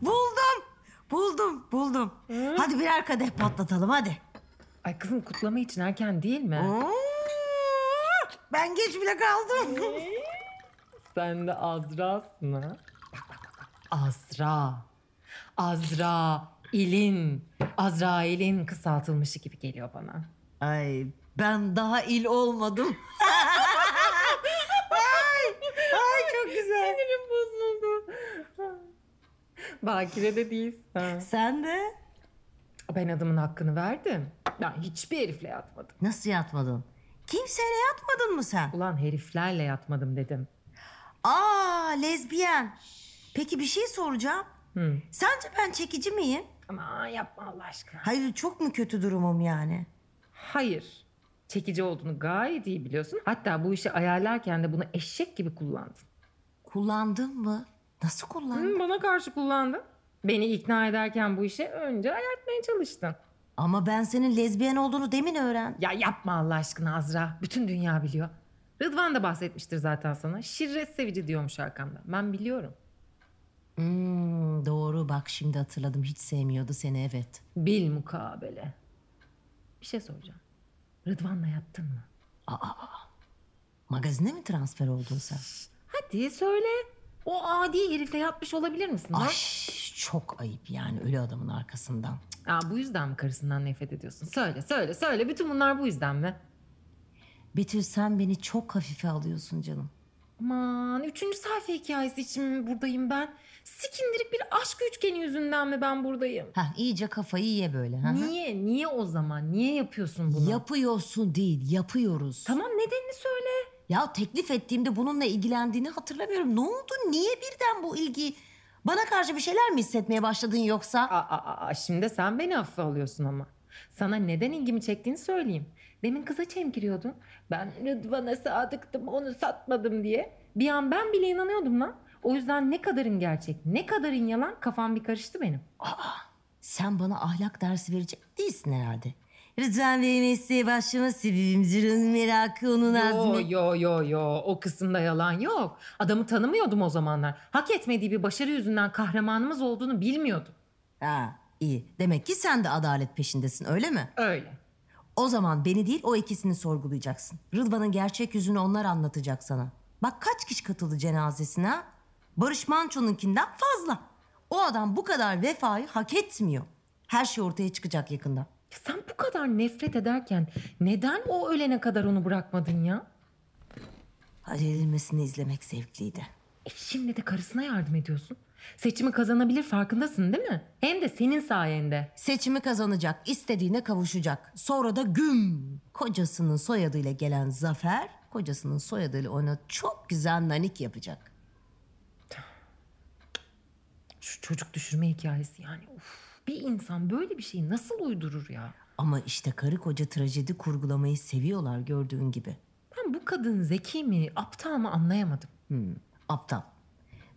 buldum. Buldum, buldum. Hadi birer kadeh patlatalım hadi. Ay kızım kutlama için erken değil mi? Ben geç bile kaldım. Sen de Azra'sın ha? Bak bak bak. bak. Azra. Azra. İlin. Azrail'in kısaltılmışı gibi geliyor bana. Ay ben daha il olmadım. ay, ay çok güzel. Sinirim bozuldu. Bakire de değilsin. Sen de? Ben adamın hakkını verdim. Ben hiçbir herifle yatmadım. Nasıl yatmadın? Kimseyle yatmadın mı sen? Ulan heriflerle yatmadım dedim. Aa lezbiyen. Peki bir şey soracağım. Hı. Sence ben çekici miyim? Ama yapma Allah aşkına. Hayır çok mu kötü durumum yani? Hayır. Çekici olduğunu gayet iyi biliyorsun. Hatta bu işi ayarlarken de bunu eşek gibi kullandın. Kullandın mı? Nasıl kullandın? Hı, bana karşı kullandın. Beni ikna ederken bu işe önce ayartmaya çalıştın. Ama ben senin lezbiyen olduğunu demin öğrendim. Ya yapma Allah aşkına Azra. Bütün dünya biliyor. Rıdvan da bahsetmiştir zaten sana. Şirret sevici diyormuş arkamda. Ben biliyorum. Hmm, doğru bak şimdi hatırladım. Hiç sevmiyordu seni evet. Bil mukabele. Bir şey soracağım. Rıdvan'la yattın mı? Magazine mi transfer oldun sen? Hadi söyle. O adi herifle yatmış olabilir misin? Ay çok ayıp yani ölü adamın arkasından. Aa, bu yüzden mi karısından nefret ediyorsun? Söyle söyle söyle. Bütün bunlar bu yüzden mi? Betül sen beni çok hafife alıyorsun canım. Aman üçüncü sayfa hikayesi için mi buradayım ben? Sikindirik bir aşk üçgeni yüzünden mi ben buradayım? Hah iyice kafayı ye böyle. Niye? Niye o zaman? Niye yapıyorsun bunu? Yapıyorsun değil yapıyoruz. Tamam nedenini söyle. Ya teklif ettiğimde bununla ilgilendiğini hatırlamıyorum. Ne oldu? Niye birden bu ilgi? Bana karşı bir şeyler mi hissetmeye başladın yoksa? Aa, aa, aa, şimdi sen beni hafife alıyorsun ama. Sana neden ilgimi çektiğini söyleyeyim. Demin kıza çemkiriyordun. Ben Rıdvan'a sadıktım onu satmadım diye. Bir an ben bile inanıyordum lan. O yüzden ne kadarın gerçek ne kadarın yalan kafam bir karıştı benim. Sen bana ahlak dersi verecek değilsin herhalde. Rıdvan Bey mesleğe başlama sebebimdir. Onun merakı, onun Yo azmi. yo yo yo o kısımda yalan yok. Adamı tanımıyordum o zamanlar. Hak etmediği bir başarı yüzünden kahramanımız olduğunu bilmiyordum. Ha, iyi. Demek ki sen de adalet peşindesin öyle mi? Öyle. O zaman beni değil o ikisini sorgulayacaksın. Rıdvan'ın gerçek yüzünü onlar anlatacak sana. Bak kaç kişi katıldı cenazesine ha? Barış Manço'nunkinden fazla. O adam bu kadar vefayı hak etmiyor. Her şey ortaya çıkacak yakında. Ya sen bu kadar nefret ederken neden o ölene kadar onu bırakmadın ya? Halledilmesini izlemek zevkliydi. E şimdi de karısına yardım ediyorsun. Seçimi kazanabilir farkındasın değil mi? Hem de senin sayende. Seçimi kazanacak, istediğine kavuşacak. Sonra da güm! Kocasının soyadıyla gelen Zafer, kocasının soyadıyla ona çok güzel nanik yapacak. Şu çocuk düşürme hikayesi yani. Uf, bir insan böyle bir şeyi nasıl uydurur ya? Ama işte karı koca trajedi kurgulamayı seviyorlar gördüğün gibi. Ben bu kadın zeki mi, aptal mı anlayamadım. Hmm, aptal.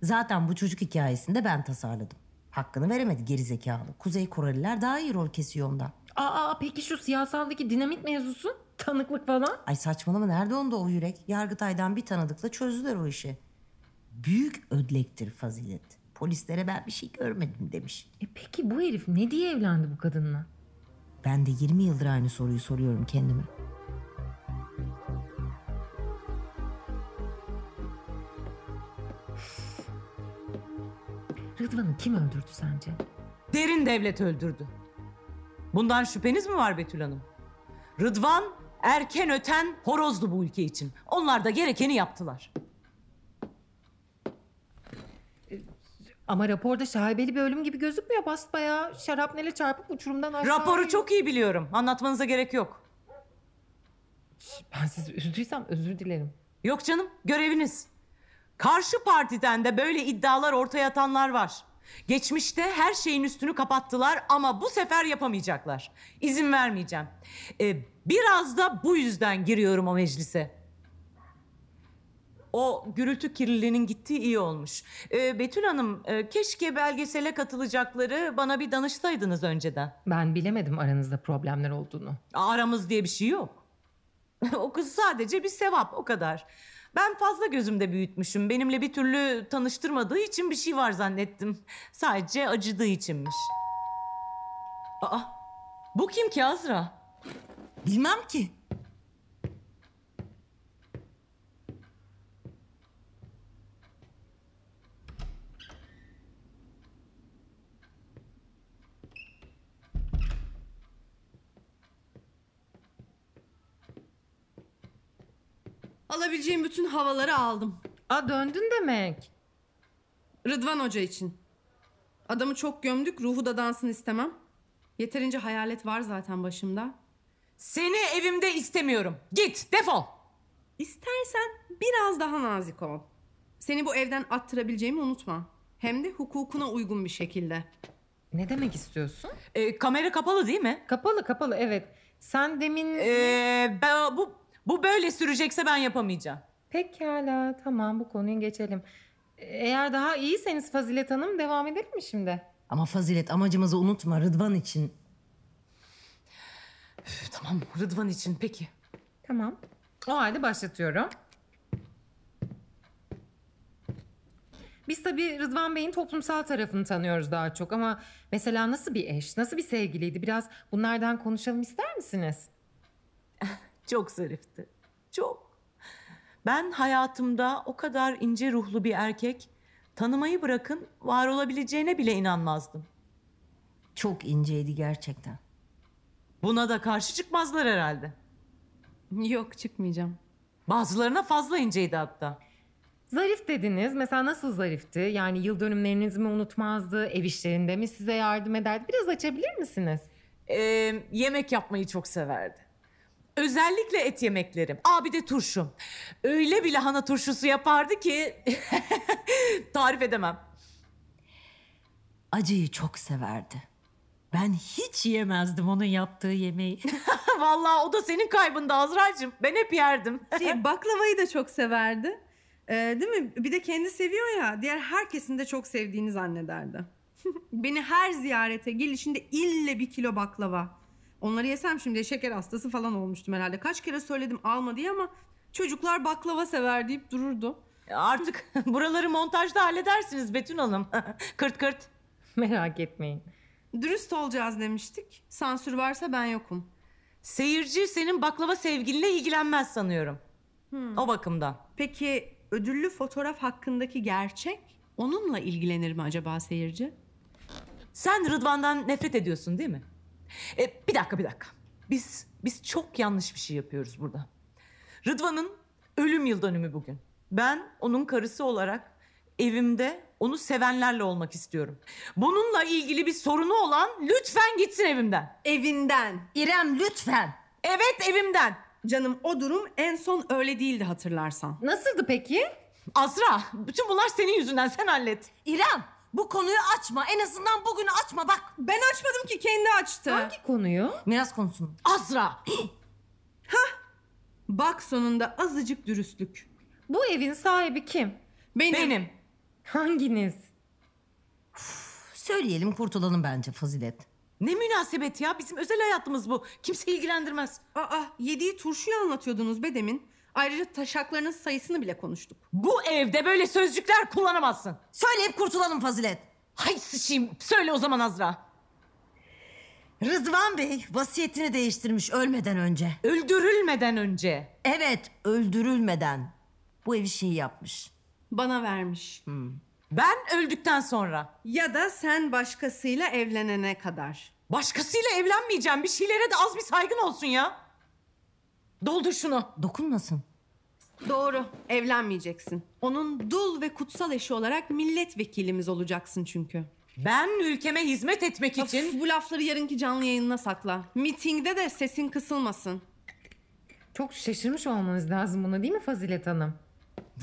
Zaten bu çocuk hikayesinde ben tasarladım. Hakkını veremedi gerizekalı. Kuzey Koreliler daha iyi rol kesiyor ondan. Aa peki şu siyasaldaki dinamit mevzusu? Tanıklık falan? Ay saçmalama nerede onda o yürek? Yargıtay'dan bir tanıdıkla çözdüler o işi. Büyük ödlektir fazilet. Polislere ben bir şey görmedim demiş. E peki bu herif ne diye evlendi bu kadınla? Ben de 20 yıldır aynı soruyu soruyorum kendime. Rıdvan'ı kim öldürdü sence? Derin devlet öldürdü. Bundan şüpheniz mi var Betül Hanım? Rıdvan erken öten horozdu bu ülke için. Onlar da gerekeni yaptılar. Ama raporda şaibeli bir ölüm gibi gözükmüyor. Basbayağı şarapnele çarpıp uçurumdan aşağı... Raporu çok iyi biliyorum. Anlatmanıza gerek yok. Ben sizi üzdüysem özür dilerim. Yok canım, göreviniz. Karşı partiden de böyle iddialar ortaya atanlar var. Geçmişte her şeyin üstünü kapattılar ama bu sefer yapamayacaklar. İzin vermeyeceğim. Ee, biraz da bu yüzden giriyorum o meclise. O gürültü kirliliğinin gittiği iyi olmuş. Ee, Betül Hanım, e, keşke belgesele katılacakları bana bir danışsaydınız önceden. Ben bilemedim aranızda problemler olduğunu. Aramız diye bir şey yok. o kız sadece bir sevap o kadar. Ben fazla gözümde büyütmüşüm. Benimle bir türlü tanıştırmadığı için bir şey var zannettim. Sadece acıdığı içinmiş. Aa, bu kim ki Azra? Bilmem ki. Alabileceğim bütün havaları aldım. Aa döndün demek. Rıdvan Hoca için. Adamı çok gömdük, ruhu da dansın istemem. Yeterince hayalet var zaten başımda. Seni evimde istemiyorum. Git, defol. İstersen biraz daha nazik ol. Seni bu evden attırabileceğimi unutma. Hem de hukukuna uygun bir şekilde. Ne demek istiyorsun? Ee, kamera kapalı değil mi? Kapalı kapalı evet. Sen demin... Ee, ben- bu bu böyle sürecekse ben yapamayacağım. Pekala tamam bu konuyu geçelim. Eğer daha iyiyseniz Fazilet Hanım devam edelim mi şimdi? Ama fazilet amacımızı unutma Rıdvan için. Üf, tamam, Rıdvan için peki. Tamam. O halde başlatıyorum. Biz tabii Rıdvan Bey'in toplumsal tarafını tanıyoruz daha çok ama mesela nasıl bir eş, nasıl bir sevgiliydi biraz bunlardan konuşalım ister misiniz? Çok zarifti. Çok. Ben hayatımda o kadar ince ruhlu bir erkek tanımayı bırakın var olabileceğine bile inanmazdım. Çok inceydi gerçekten. Buna da karşı çıkmazlar herhalde. Yok çıkmayacağım. Bazılarına fazla inceydi hatta. Zarif dediniz. Mesela nasıl zarifti? Yani yıl dönümlerinizi mi unutmazdı? Ev işlerinde mi size yardım ederdi? Biraz açabilir misiniz? Ee, yemek yapmayı çok severdi. Özellikle et yemeklerim. Abi de turşum. Öyle bir lahana turşusu yapardı ki tarif edemem. Acıyı çok severdi. Ben hiç yemezdim onun yaptığı yemeği. Vallahi o da senin kaybında Azra'cığım. Ben hep yerdim. Şey, baklavayı da çok severdi. Ee, değil mi? Bir de kendi seviyor ya. Diğer herkesin de çok sevdiğini zannederdi. Beni her ziyarete gelişinde ille bir kilo baklava. Onları yesem şimdi şeker hastası falan olmuştum herhalde. Kaç kere söyledim alma diye ama çocuklar baklava sever deyip dururdu. Artık buraları montajda halledersiniz Betül Hanım. kırt kırt. Merak etmeyin. Dürüst olacağız demiştik. Sansür varsa ben yokum. Seyirci senin baklava sevgilinle ilgilenmez sanıyorum. O bakımdan. Peki ödüllü fotoğraf hakkındaki gerçek onunla ilgilenir mi acaba seyirci? Sen Rıdvan'dan nefret ediyorsun değil mi? E, bir dakika bir dakika. Biz biz çok yanlış bir şey yapıyoruz burada. Rıdvan'ın ölüm yıl dönümü bugün. Ben onun karısı olarak evimde onu sevenlerle olmak istiyorum. Bununla ilgili bir sorunu olan lütfen gitsin evimden. Evinden. İrem lütfen. Evet evimden. Canım o durum en son öyle değildi hatırlarsan. Nasıldı peki? Azra bütün bunlar senin yüzünden sen hallet. İrem bu konuyu açma. En azından bugün açma bak. Ben açmadım ki kendi açtı. Hangi konuyu? Miras konusunu. Azra. Bak sonunda azıcık dürüstlük. Bu evin sahibi kim? Benim. Benim. Hanginiz? Söyleyelim kurtulalım bence Fazilet. Ne münasebet ya bizim özel hayatımız bu. Kimse ilgilendirmez. Aa yediği turşuyu anlatıyordunuz be demin. Ayrıca taşaklarının sayısını bile konuştuk. Bu evde böyle sözcükler kullanamazsın. Söyleyip kurtulalım Fazilet. Hay sıçayım. Söyle o zaman Azra. Rıdvan Bey vasiyetini değiştirmiş ölmeden önce. Öldürülmeden önce. Evet öldürülmeden. Bu evi şey yapmış. Bana vermiş. Ben öldükten sonra. Ya da sen başkasıyla evlenene kadar. Başkasıyla evlenmeyeceğim. Bir şeylere de az bir saygın olsun ya. Doldur şunu. Dokunmasın. Doğru. Evlenmeyeceksin. Onun dul ve kutsal eşi olarak milletvekilimiz olacaksın çünkü. Ben ülkeme hizmet etmek için... Of, bu lafları yarınki canlı yayınına sakla. Mitingde de sesin kısılmasın. Çok şaşırmış olmanız lazım buna değil mi Fazilet Hanım?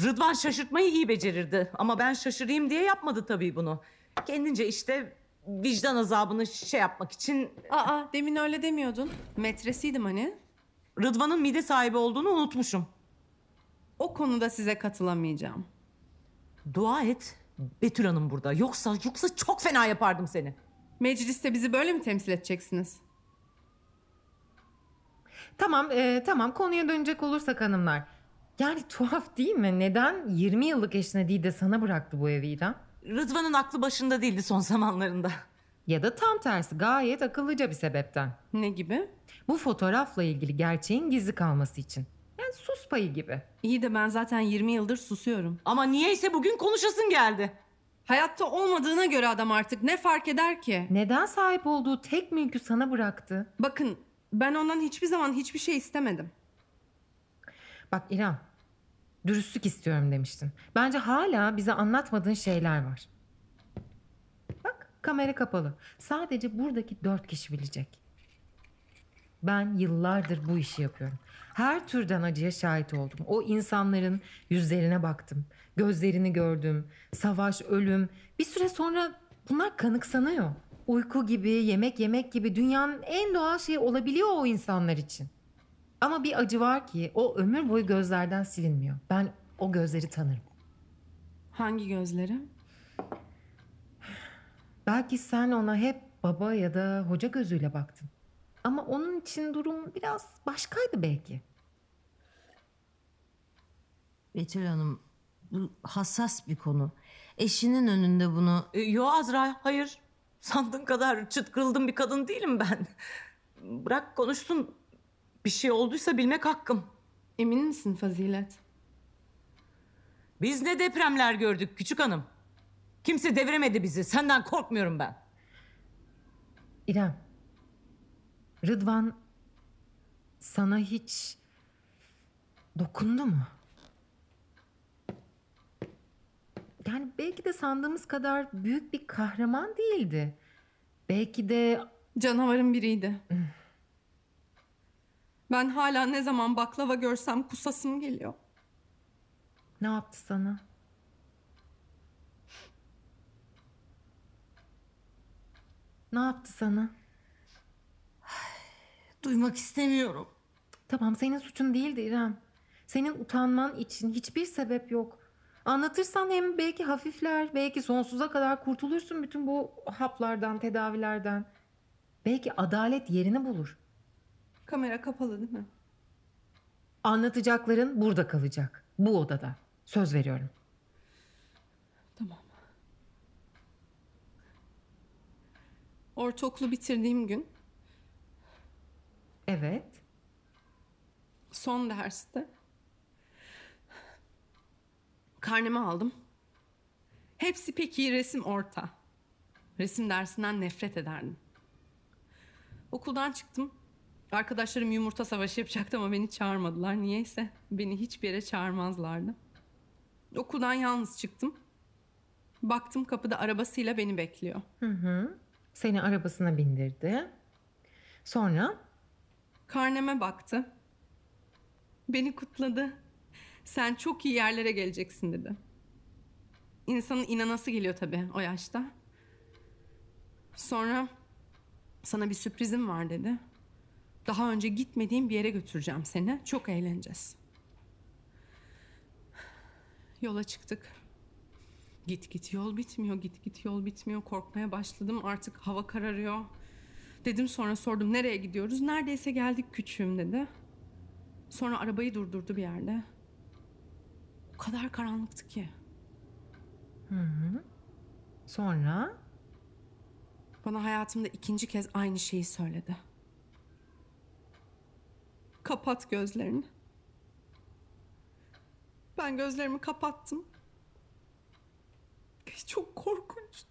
Rıdvan şaşırtmayı iyi becerirdi. Ama ben şaşırayım diye yapmadı tabii bunu. Kendince işte vicdan azabını şey yapmak için... Aa demin öyle demiyordun. Metresiydim hani. Rıdvan'ın mide sahibi olduğunu unutmuşum. O konuda size katılamayacağım. Dua et. Betül Hanım burada. Yoksa yoksa çok fena yapardım seni. Mecliste bizi böyle mi temsil edeceksiniz? Tamam, e, tamam konuya dönecek olursak hanımlar. Yani tuhaf değil mi? Neden 20 yıllık eşine değil de sana bıraktı bu evi İrem? Rıdvan'ın aklı başında değildi son zamanlarında. Ya da tam tersi gayet akıllıca bir sebepten. Ne gibi? Bu fotoğrafla ilgili gerçeğin gizli kalması için. Yani sus payı gibi. İyi de ben zaten 20 yıldır susuyorum. Ama niyeyse bugün konuşasın geldi. Hayatta olmadığına göre adam artık ne fark eder ki? Neden sahip olduğu tek mülkü sana bıraktı? Bakın ben ondan hiçbir zaman hiçbir şey istemedim. Bak İrem, dürüstlük istiyorum demiştin. Bence hala bize anlatmadığın şeyler var. Bak kamera kapalı. Sadece buradaki dört kişi bilecek. Ben yıllardır bu işi yapıyorum. Her türden acıya şahit oldum. O insanların yüzlerine baktım. Gözlerini gördüm. Savaş, ölüm. Bir süre sonra bunlar kanıksanıyor. Uyku gibi, yemek yemek gibi dünyanın en doğal şeyi olabiliyor o insanlar için. Ama bir acı var ki o ömür boyu gözlerden silinmiyor. Ben o gözleri tanırım. Hangi gözleri? Belki sen ona hep baba ya da hoca gözüyle baktın. Ama onun için durum biraz başkaydı belki. Betül Hanım bu hassas bir konu. Eşinin önünde bunu E, yo Azra hayır. Sandığın kadar çıt kırıldım bir kadın değilim ben. Bırak konuşsun. Bir şey olduysa bilmek hakkım. Emin misin Fazilet? Biz ne depremler gördük küçük hanım. Kimse deviremedi bizi. Senden korkmuyorum ben. İrem, Rıdvan sana hiç dokundu mu? Yani belki de sandığımız kadar büyük bir kahraman değildi. Belki de Canavarın biriydi. Ben hala ne zaman baklava görsem kusasım geliyor. Ne yaptı sana? Ne yaptı sana? Duymak istemiyorum. Tamam senin suçun değildi İrem. Senin utanman için hiçbir sebep yok. Anlatırsan hem belki hafifler, belki sonsuza kadar kurtulursun bütün bu haplardan, tedavilerden. Belki adalet yerini bulur. Kamera kapalı değil mi? Anlatacakların burada kalacak. Bu odada. Söz veriyorum. Tamam. Ortaokulu bitirdiğim gün Evet. son derste karnemi aldım. Hepsi pek iyi resim orta. Resim dersinden nefret ederdim. Okuldan çıktım. Arkadaşlarım yumurta savaşı yapacaktı ama beni çağırmadılar. Niyeyse beni hiçbir yere çağırmazlardı. Okuldan yalnız çıktım. Baktım kapıda arabasıyla beni bekliyor. Hı hı. Seni arabasına bindirdi. Sonra Karneme baktı. Beni kutladı. Sen çok iyi yerlere geleceksin dedi. İnsanın inanası geliyor tabii o yaşta. Sonra sana bir sürprizim var dedi. Daha önce gitmediğim bir yere götüreceğim seni. Çok eğleneceğiz. Yola çıktık. Git git yol bitmiyor, git git yol bitmiyor. Korkmaya başladım. Artık hava kararıyor. Dedim sonra sordum nereye gidiyoruz? Neredeyse geldik küçüğüm dedi. Sonra arabayı durdurdu bir yerde. O kadar karanlıktı ki. sonra Bana hayatımda ikinci kez aynı şeyi söyledi. Kapat gözlerini. Ben gözlerimi kapattım. Çok korkunç.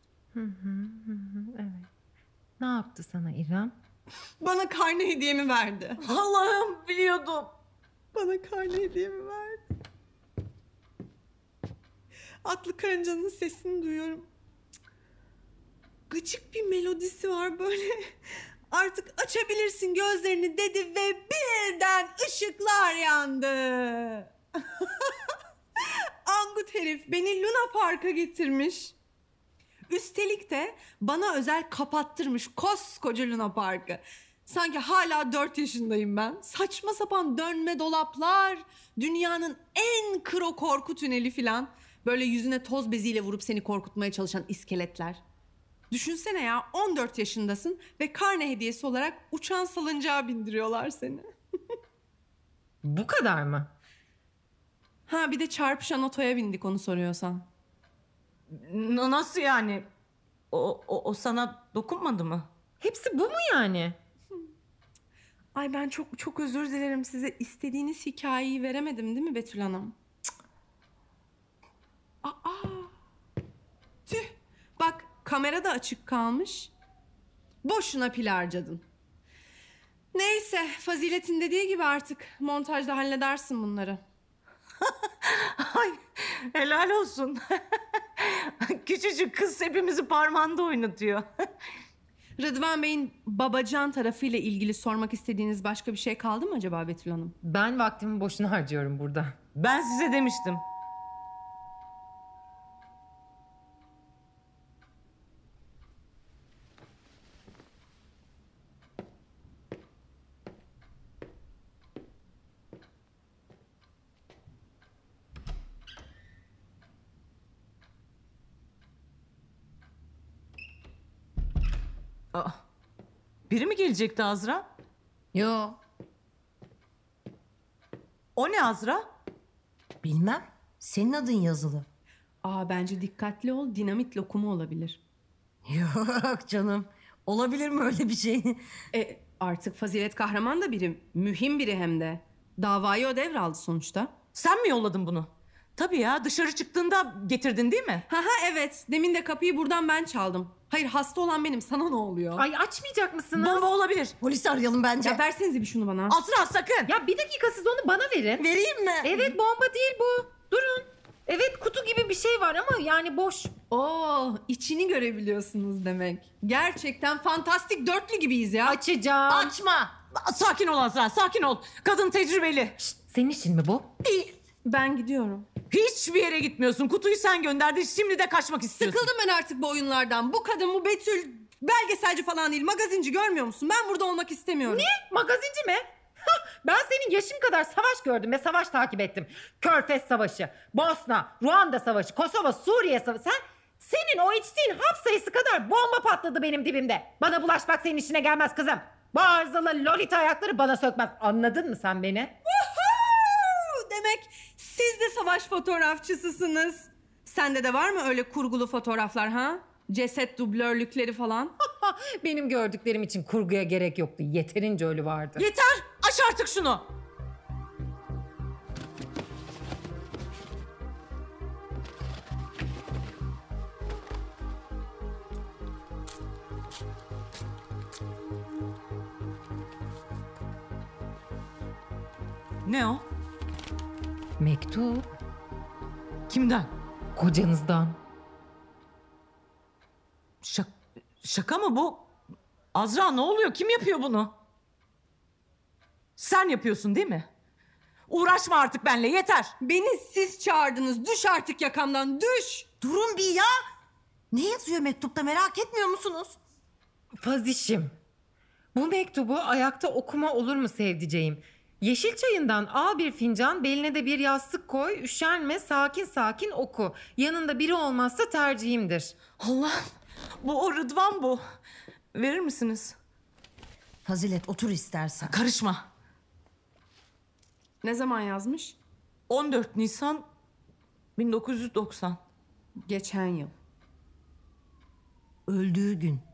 evet. Ne yaptı sana İrem? Bana karne hediyemi verdi. Allah'ım biliyordum. Bana karne hediyemi verdi. Atlı karıncanın sesini duyuyorum. Gıcık bir melodisi var böyle. Artık açabilirsin gözlerini dedi ve birden ışıklar yandı. Angut herif beni Luna Park'a getirmiş. Üstelik de bana özel kapattırmış koskoca Luna Park'ı. Sanki hala 4 yaşındayım ben. Saçma sapan dönme dolaplar, dünyanın en kro korku tüneli filan. Böyle yüzüne toz beziyle vurup seni korkutmaya çalışan iskeletler. Düşünsene ya 14 yaşındasın ve karne hediyesi olarak uçan salıncağa bindiriyorlar seni. Bu kadar mı? Ha bir de çarpışan otoya bindik onu soruyorsan. N- nasıl yani? O, o, o sana dokunmadı mı? Hepsi bu mu yani? Ay ben çok çok özür dilerim size istediğiniz hikayeyi veremedim değil mi Betül Hanım? Cık. Aa. Tüh. Bak kamera da açık kalmış. Boşuna pil harcadın. Neyse Fazilet'in dediği gibi artık montajda halledersin bunları. Ay helal olsun. Küçücük kız hepimizi parmağında oynatıyor. Rıdvan Bey'in babacan tarafıyla ilgili sormak istediğiniz başka bir şey kaldı mı acaba Betül Hanım? Ben vaktimi boşuna harcıyorum burada. Ben size demiştim. Aa, biri mi gelecekti Azra? Yo, O ne Azra? bilmem. Senin adın yazılı. Aa bence dikkatli ol dinamit lokumu olabilir. Yok canım. Olabilir mi öyle bir şey? E artık Fazilet kahraman da biri. Mühim biri hem de. Davayı o devraldı sonuçta. Sen mi yolladın bunu? Tabii ya dışarı çıktığında getirdin değil mi? Ha ha evet. Demin de kapıyı buradan ben çaldım. Hayır hasta olan benim. Sana ne oluyor? Ay açmayacak mısınız? Bomba olabilir. Polisi arayalım bence. Ya versenize bir şunu bana. Azra sakın. Ya bir dakika siz onu bana verin. Vereyim mi? Evet bomba değil bu. Durun. Evet kutu gibi bir şey var ama yani boş. Oo içini görebiliyorsunuz demek. Gerçekten fantastik dörtlü gibiyiz ya. Açacağım. Açma. Sakin ol Azra, sakin ol. Kadın tecrübeli. Senin işin mi bu? Değil. Ben gidiyorum. Hiçbir yere gitmiyorsun. Kutuyu sen gönderdin. Şimdi de kaçmak istiyorsun. Sıkıldım ben artık bu oyunlardan. Bu kadın bu Betül belgeselci falan değil. Magazinci görmüyor musun? Ben burada olmak istemiyorum. Ne? Magazinci mi? Ben senin yaşın kadar savaş gördüm ve savaş takip ettim. Körfez Savaşı, Bosna, Ruanda Savaşı, Kosova, Suriye Savaşı. Sen, senin o içtiğin hap sayısı kadar bomba patladı benim dibimde. Bana bulaşmak senin işine gelmez kızım. Bu arızalı lolita ayakları bana sökmez. Anladın mı sen beni? Demek siz de savaş fotoğrafçısısınız. Sende de var mı öyle kurgulu fotoğraflar ha? Ceset dublörlükleri falan. Benim gördüklerim için kurguya gerek yoktu. Yeterince ölü vardı. Yeter. Aç artık şunu. Ne o? Mektup Kimden? kocanızdan. Şak şaka mı bu? Azra ne oluyor? Kim yapıyor bunu? Sen yapıyorsun değil mi? Uğraşma artık benimle yeter. Beni siz çağırdınız. Düş artık yakamdan düş. Durun bir ya. Ne yazıyor mektupta merak etmiyor musunuz? Fazişim. Bu mektubu ayakta okuma olur mu sevdiceğim? Yeşil çayından al bir fincan, beline de bir yastık koy, üşenme, sakin sakin oku. Yanında biri olmazsa tercihimdir. Allah bu o Rıdvan bu. Verir misiniz? Fazilet otur istersen. Karışma. Ne zaman yazmış? 14 Nisan 1990. Geçen yıl. Öldüğü gün.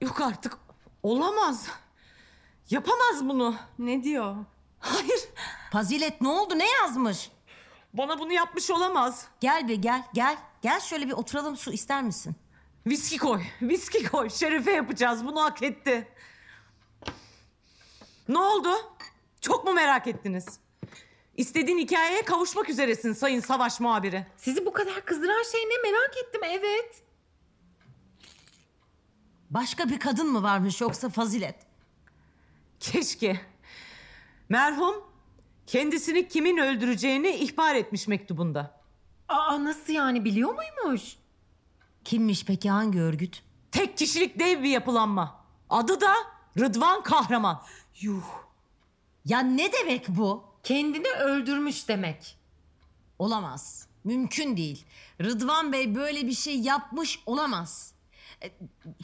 Yok artık. Olamaz. Yapamaz bunu. Ne diyor? Hayır. Fazilet ne oldu ne yazmış? Bana bunu yapmış olamaz. Gel bir gel gel. Gel şöyle bir oturalım su ister misin? Viski koy. Viski koy. Şerefe yapacağız. Bunu hak etti. Ne oldu? Çok mu merak ettiniz? İstediğin hikayeye kavuşmak üzeresin sayın savaş muhabiri. Sizi bu kadar kızdıran şey ne merak ettim evet. Başka bir kadın mı varmış yoksa Fazilet? Keşke. Merhum kendisini kimin öldüreceğini ihbar etmiş mektubunda. Aa nasıl yani biliyor muymuş? Kimmiş peki hangi örgüt? Tek kişilik dev bir yapılanma. Adı da Rıdvan Kahraman. Yuh. Ya ne demek bu? Kendini öldürmüş demek. Olamaz. Mümkün değil. Rıdvan Bey böyle bir şey yapmış olamaz.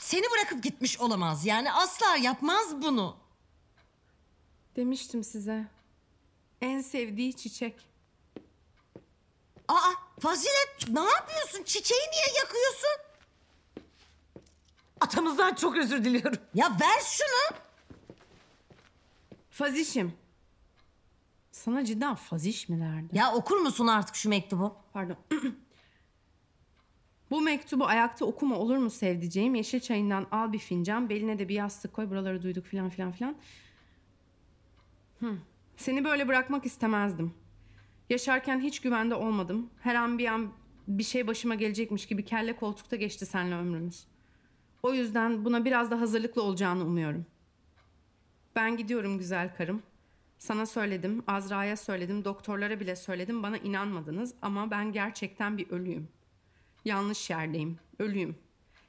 Seni bırakıp gitmiş olamaz. Yani asla yapmaz bunu. Demiştim size. En sevdiği çiçek. Aa Fazilet ne yapıyorsun? Çiçeği niye yakıyorsun? Atamızdan çok özür diliyorum. Ya ver şunu. Fazişim. Sana cidden faziş mi derdi? Ya okur musun artık şu mektubu? Pardon. Bu mektubu ayakta okuma olur mu sevdiceğim? Yeşil çayından al bir fincan, beline de bir yastık koy. Buraları duyduk filan filan filan. Hı. Seni böyle bırakmak istemezdim. Yaşarken hiç güvende olmadım. Her an bir an bir şey başıma gelecekmiş gibi kelle koltukta geçti seninle ömrümüz. O yüzden buna biraz da hazırlıklı olacağını umuyorum. Ben gidiyorum güzel karım. Sana söyledim, Azra'ya söyledim, doktorlara bile söyledim. Bana inanmadınız ama ben gerçekten bir ölüyüm. Yanlış yerdeyim, ölüyüm.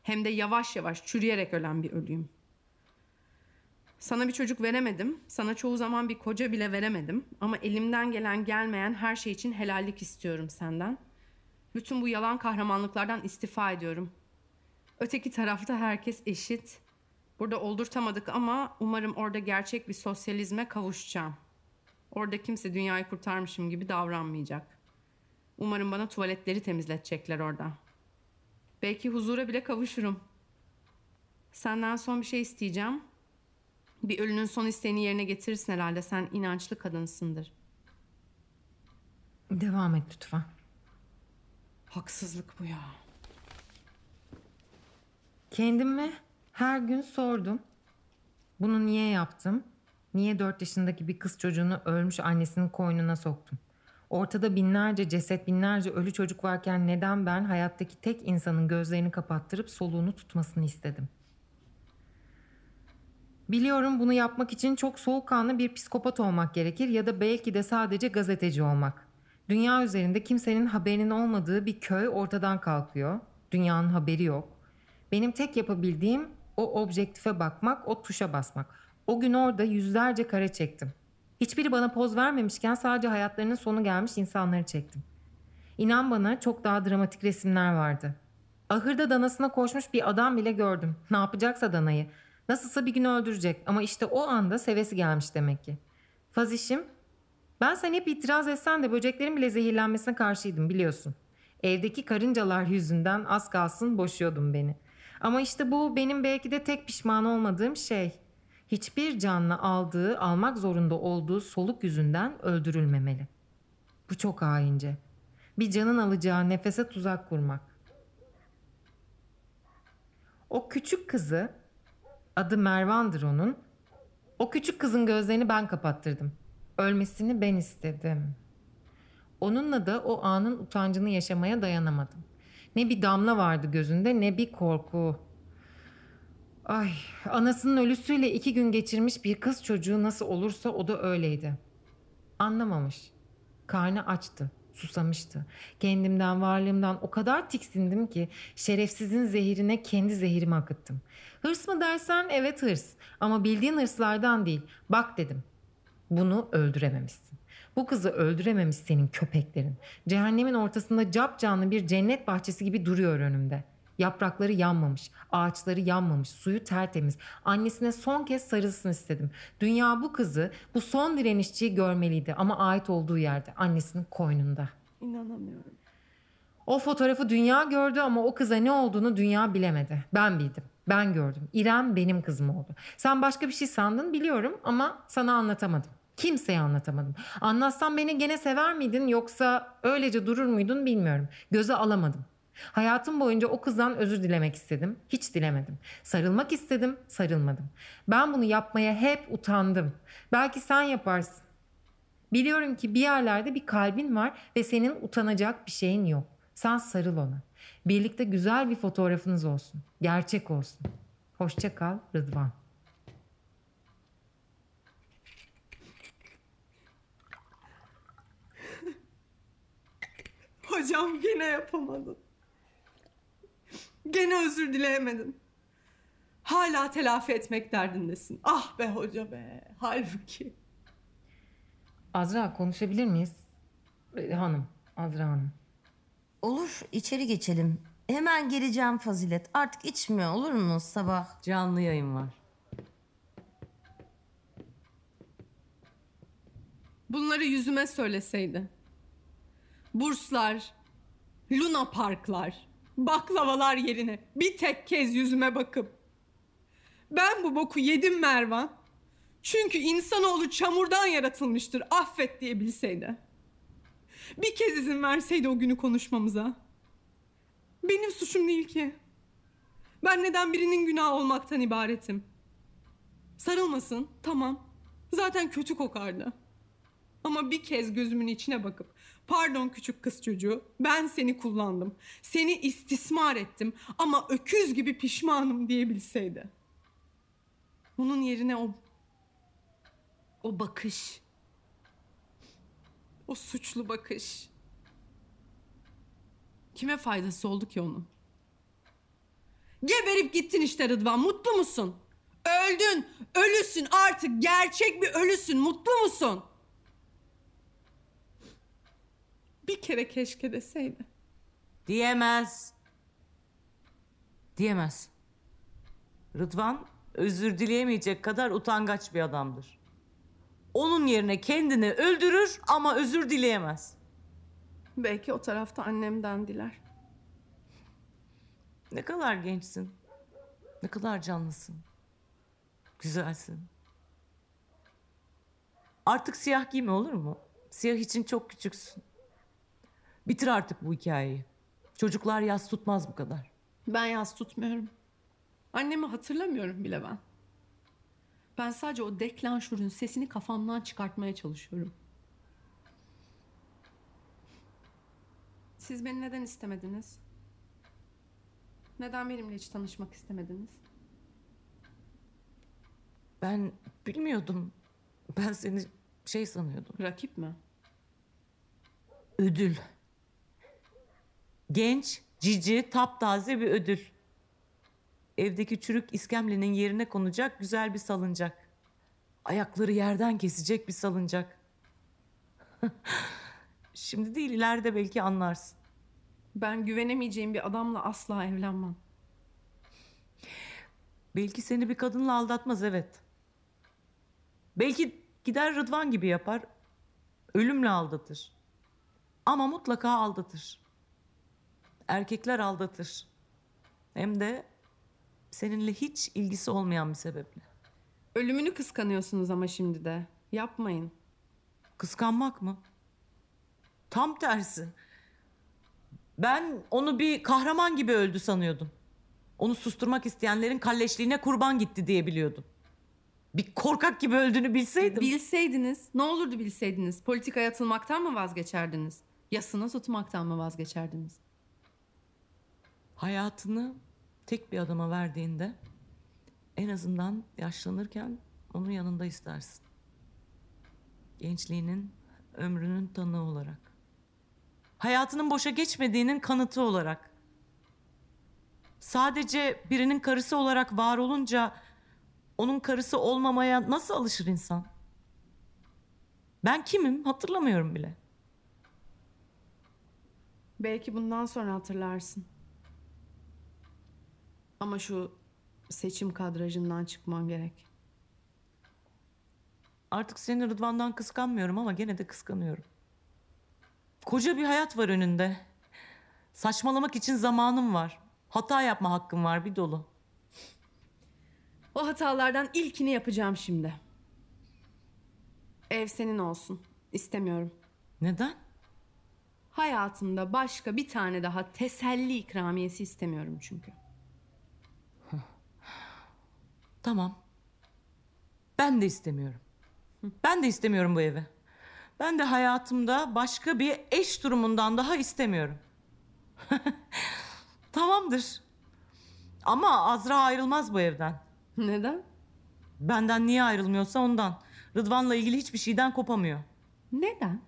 Hem de yavaş yavaş çürüyerek ölen bir ölüyüm. Sana bir çocuk veremedim. Sana çoğu zaman bir koca bile veremedim. Ama elimden gelen gelmeyen her şey için helallik istiyorum senden. Bütün bu yalan kahramanlıklardan istifa ediyorum. Öteki tarafta herkes eşit. Burada oldurtamadık ama umarım orada gerçek bir sosyalizme kavuşacağım. Orada kimse dünyayı kurtarmışım gibi davranmayacak. Umarım bana tuvaletleri temizletecekler orada. Belki huzura bile kavuşurum. Senden son bir şey isteyeceğim. Bir ölünün son isteğini yerine getirirsin herhalde. Sen inançlı kadınsındır. Devam et lütfen. Haksızlık bu ya. Kendime her gün sordum. Bunu niye yaptım? Niye dört yaşındaki bir kız çocuğunu ölmüş annesinin koynuna soktum? Ortada binlerce ceset, binlerce ölü çocuk varken neden ben hayattaki tek insanın gözlerini kapattırıp soluğunu tutmasını istedim? Biliyorum bunu yapmak için çok soğukkanlı bir psikopat olmak gerekir ya da belki de sadece gazeteci olmak. Dünya üzerinde kimsenin haberinin olmadığı bir köy ortadan kalkıyor. Dünyanın haberi yok. Benim tek yapabildiğim o objektife bakmak, o tuşa basmak. O gün orada yüzlerce kare çektim. Hiçbiri bana poz vermemişken sadece hayatlarının sonu gelmiş insanları çektim. İnan bana çok daha dramatik resimler vardı. Ahırda danasına koşmuş bir adam bile gördüm. Ne yapacaksa danayı. Nasılsa bir gün öldürecek ama işte o anda sevesi gelmiş demek ki. Fazişim, ben sen hep itiraz etsen de böceklerin bile zehirlenmesine karşıydım biliyorsun. Evdeki karıncalar yüzünden az kalsın boşuyordun beni. Ama işte bu benim belki de tek pişman olmadığım şey. Hiçbir canlı aldığı, almak zorunda olduğu soluk yüzünden öldürülmemeli. Bu çok haince. Bir canın alacağı nefese tuzak kurmak. O küçük kızı, adı Mervan'dır onun. O küçük kızın gözlerini ben kapattırdım. Ölmesini ben istedim. Onunla da o anın utancını yaşamaya dayanamadım. Ne bir damla vardı gözünde ne bir korku. Ay, anasının ölüsüyle iki gün geçirmiş bir kız çocuğu nasıl olursa o da öyleydi. Anlamamış. Karnı açtı, susamıştı. Kendimden, varlığımdan o kadar tiksindim ki şerefsizin zehirine kendi zehirimi akıttım. Hırs mı dersen evet hırs ama bildiğin hırslardan değil. Bak dedim. Bunu öldürememişsin. Bu kızı öldürememiş senin köpeklerin. Cehennemin ortasında cap canlı bir cennet bahçesi gibi duruyor önümde. Yaprakları yanmamış, ağaçları yanmamış, suyu tertemiz. Annesine son kez sarılsın istedim. Dünya bu kızı, bu son direnişçiyi görmeliydi ama ait olduğu yerde, annesinin koynunda. İnanamıyorum. O fotoğrafı dünya gördü ama o kıza ne olduğunu dünya bilemedi. Ben bildim. Ben gördüm. İrem benim kızım oldu. Sen başka bir şey sandın biliyorum ama sana anlatamadım. Kimseye anlatamadım. Anlatsam beni gene sever miydin yoksa öylece durur muydun bilmiyorum. Göze alamadım. Hayatım boyunca o kızdan özür dilemek istedim. Hiç dilemedim. Sarılmak istedim, sarılmadım. Ben bunu yapmaya hep utandım. Belki sen yaparsın. Biliyorum ki bir yerlerde bir kalbin var ve senin utanacak bir şeyin yok. Sen sarıl ona. Birlikte güzel bir fotoğrafınız olsun. Gerçek olsun. Hoşça kal Rıdvan. Hocam gene yapamadın. Gene özür dileyemedin. Hala telafi etmek derdindesin. Ah be hoca be. Halbuki. Azra konuşabilir miyiz? Ee, Hanım, Azra Hanım. Olur içeri geçelim. Hemen geleceğim Fazilet. Artık içmiyor olur mu sabah? Canlı yayın var. Bunları yüzüme söyleseydi. Burslar, Luna Parklar, baklavalar yerine bir tek kez yüzüme bakıp ben bu boku yedim Mervan. Çünkü insanoğlu çamurdan yaratılmıştır affet diyebilseydi. Bir kez izin verseydi o günü konuşmamıza. Benim suçum değil ki. Ben neden birinin günahı olmaktan ibaretim? Sarılmasın, tamam. Zaten kötü kokardı. Ama bir kez gözümün içine bakıp pardon küçük kız çocuğu ben seni kullandım. Seni istismar ettim ama öküz gibi pişmanım diyebilseydi. Onun yerine o o bakış o suçlu bakış kime faydası oldu ki onun? Geberip gittin işte Rıdvan mutlu musun? Öldün, ölüsün artık gerçek bir ölüsün mutlu musun? Bir kere keşke deseydi. Diyemez. Diyemez. Rıdvan özür dileyemeyecek kadar utangaç bir adamdır. Onun yerine kendini öldürür ama özür dileyemez. Belki o tarafta annemden diler. Ne kadar gençsin. Ne kadar canlısın. Güzelsin. Artık siyah giyme olur mu? Siyah için çok küçüksün. Bitir artık bu hikayeyi. Çocuklar yaz tutmaz bu kadar. Ben yaz tutmuyorum. Annemi hatırlamıyorum bile ben. Ben sadece o deklanşörün sesini kafamdan çıkartmaya çalışıyorum. Siz beni neden istemediniz? Neden benimle hiç tanışmak istemediniz? Ben bilmiyordum. Ben seni şey sanıyordum. Rakip mi? Ödül. Genç, cici, taptaze bir ödül. Evdeki çürük iskemlenin yerine konacak güzel bir salıncak. Ayakları yerden kesecek bir salıncak. Şimdi değil ileride belki anlarsın. Ben güvenemeyeceğim bir adamla asla evlenmem. Belki seni bir kadınla aldatmaz evet. Belki gider Rıdvan gibi yapar. Ölümle aldatır. Ama mutlaka aldatır. Erkekler aldatır. Hem de seninle hiç ilgisi olmayan bir sebeple. Ölümünü kıskanıyorsunuz ama şimdi de. Yapmayın. Kıskanmak mı? Tam tersi. Ben onu bir kahraman gibi öldü sanıyordum. Onu susturmak isteyenlerin kalleşliğine kurban gitti diye biliyordum. Bir korkak gibi öldüğünü bilseydim. Bilseydiniz, ne olurdu bilseydiniz? Politikaya atılmaktan mı vazgeçerdiniz? Yasını tutmaktan mı vazgeçerdiniz? Hayatını tek bir adama verdiğinde en azından yaşlanırken onun yanında istersin. Gençliğinin, ömrünün tanığı olarak. Hayatının boşa geçmediğinin kanıtı olarak. Sadece birinin karısı olarak var olunca onun karısı olmamaya nasıl alışır insan? Ben kimim hatırlamıyorum bile. Belki bundan sonra hatırlarsın. Ama şu seçim kadrajından çıkman gerek. Artık seni Rıdvan'dan kıskanmıyorum ama gene de kıskanıyorum. Koca bir hayat var önünde. Saçmalamak için zamanım var. Hata yapma hakkım var bir dolu. O hatalardan ilkini yapacağım şimdi. Ev senin olsun. İstemiyorum. Neden? Hayatımda başka bir tane daha teselli ikramiyesi istemiyorum çünkü. Tamam. Ben de istemiyorum. Ben de istemiyorum bu evi. Ben de hayatımda başka bir eş durumundan daha istemiyorum. Tamamdır. Ama Azra ayrılmaz bu evden. Neden? Benden niye ayrılmıyorsa ondan. Rıdvan'la ilgili hiçbir şeyden kopamıyor. Neden?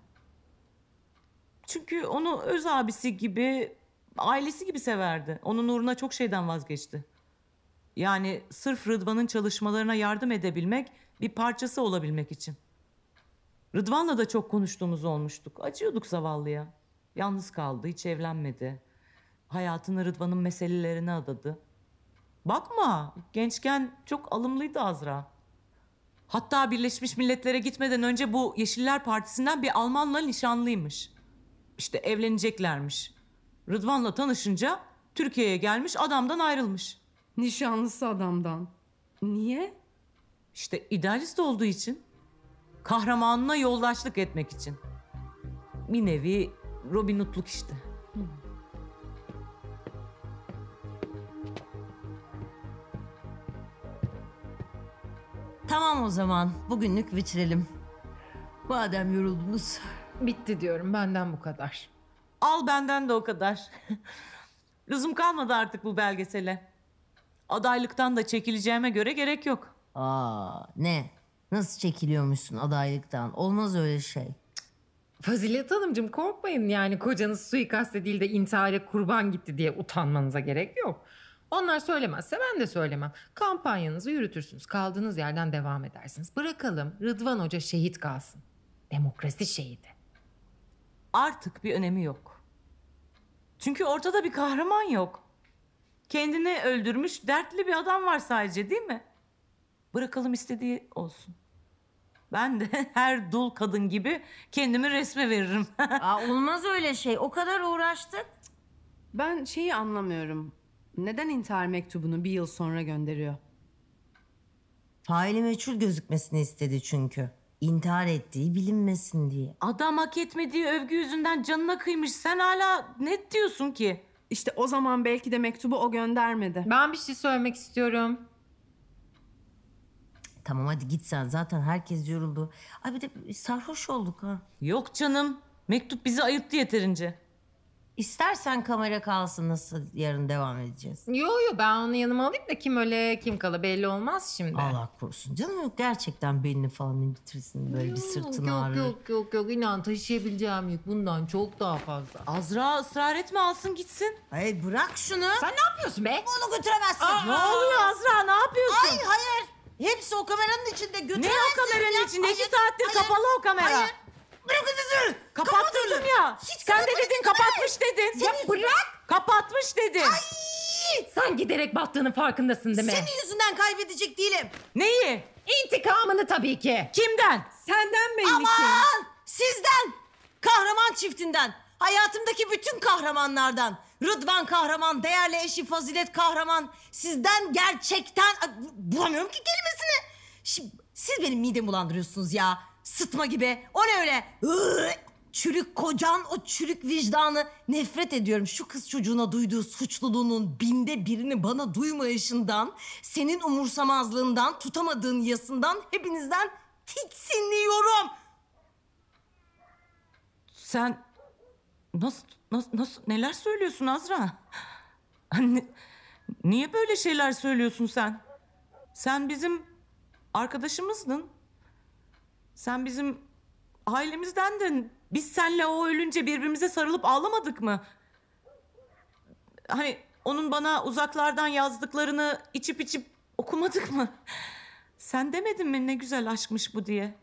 Çünkü onu öz abisi gibi, ailesi gibi severdi. Onun uğruna çok şeyden vazgeçti. Yani sırf Rıdvan'ın çalışmalarına yardım edebilmek, bir parçası olabilmek için. Rıdvan'la da çok konuştuğumuz olmuştuk. Acıyorduk zavallıya. Yalnız kaldı, hiç evlenmedi. Hayatını Rıdvan'ın meselelerine adadı. Bakma, gençken çok alımlıydı Azra. Hatta Birleşmiş Milletler'e gitmeden önce bu Yeşiller Partisi'nden bir Almanla nişanlıymış. İşte evleneceklermiş. Rıdvan'la tanışınca Türkiye'ye gelmiş adamdan ayrılmış. Nişanlısı adamdan. Niye? İşte idealist olduğu için. Kahramanına yoldaşlık etmek için. Bir nevi Robin Hood'luk işte. Tamam o zaman bugünlük bitirelim. Madem yoruldunuz. Bitti diyorum benden bu kadar. Al benden de o kadar. Lüzum kalmadı artık bu belgesele. Adaylıktan da çekileceğime göre gerek yok. Aa ne? Nasıl çekiliyormuşsun adaylıktan? Olmaz öyle şey. Fazilet Hanımcığım korkmayın yani kocanız suikast edildi intihara kurban gitti diye utanmanıza gerek yok. Onlar söylemezse ben de söylemem. Kampanyanızı yürütürsünüz. Kaldığınız yerden devam edersiniz. Bırakalım Rıdvan Hoca şehit kalsın. Demokrasi şehidi. Artık bir önemi yok. Çünkü ortada bir kahraman yok. Kendini öldürmüş dertli bir adam var sadece değil mi? Bırakalım istediği olsun. Ben de her dul kadın gibi kendimi resme veririm. Aa, olmaz öyle şey. O kadar uğraştık. Ben şeyi anlamıyorum. Neden intihar mektubunu bir yıl sonra gönderiyor? Faili meçhul gözükmesini istedi çünkü. İntihar ettiği bilinmesin diye. Adam hak etmediği övgü yüzünden canına kıymış. Sen hala ne diyorsun ki? İşte o zaman belki de mektubu o göndermedi. Ben bir şey söylemek istiyorum. Tamam hadi git sen. Zaten herkes yoruldu. Ay bir de sarhoş olduk ha. Yok canım. Mektup bizi ayırttı yeterince. İstersen kamera kalsın nasıl yarın devam edeceğiz. Yo yo ben onu yanıma alayım da kim öyle kim kala belli olmaz şimdi. Allah korusun canım yok gerçekten belini falan indirtirsin böyle bir sırtını yok, ağrır. Yok yok yok inan taşıyabileceğim yük bundan çok daha fazla. Azra ısrar etme alsın gitsin. Hayır bırak şunu. Sen ne yapıyorsun be? Onu götüremezsin. Ne oluyor Azra ne yapıyorsun? Hayır hayır. Hepsi o kameranın içinde götüremezsin. Ne o kameranın ya. içinde? İki Hayır, saattir hayır, kapalı o kamera. Hayır. Bırak götürsün. Kapattırdım ya. Hiç Sen de dedin kapatmış dedin. Ya bırak. Kapatmış dedin. Sen giderek battığının farkındasın değil mi? Senin yüzünden kaybedecek değilim. Neyi? İntikamını tabii ki. Kimden? Senden belli ki. Aman sizden. Kahraman çiftinden. Hayatımdaki bütün kahramanlardan. Rıdvan kahraman, değerli eşi Fazilet kahraman. Sizden gerçekten... Ay, bu- Bulamıyorum ki kelimesini. Şimdi, siz benim midemi bulandırıyorsunuz ya. Sıtma gibi. O ne öyle? Çürük kocan, o çürük vicdanı. Nefret ediyorum şu kız çocuğuna duyduğu suçluluğunun binde birini bana duymayışından, senin umursamazlığından, tutamadığın yasından hepinizden tiksiniyorum. Sen nasıl nasıl, nasıl neler söylüyorsun Azra? Anne, niye böyle şeyler söylüyorsun sen? Sen bizim arkadaşımızdın. Sen bizim ailemizdendin. Biz senle o ölünce birbirimize sarılıp ağlamadık mı? Hani onun bana uzaklardan yazdıklarını içip içip okumadık mı? Sen demedin mi ne güzel aşkmış bu diye?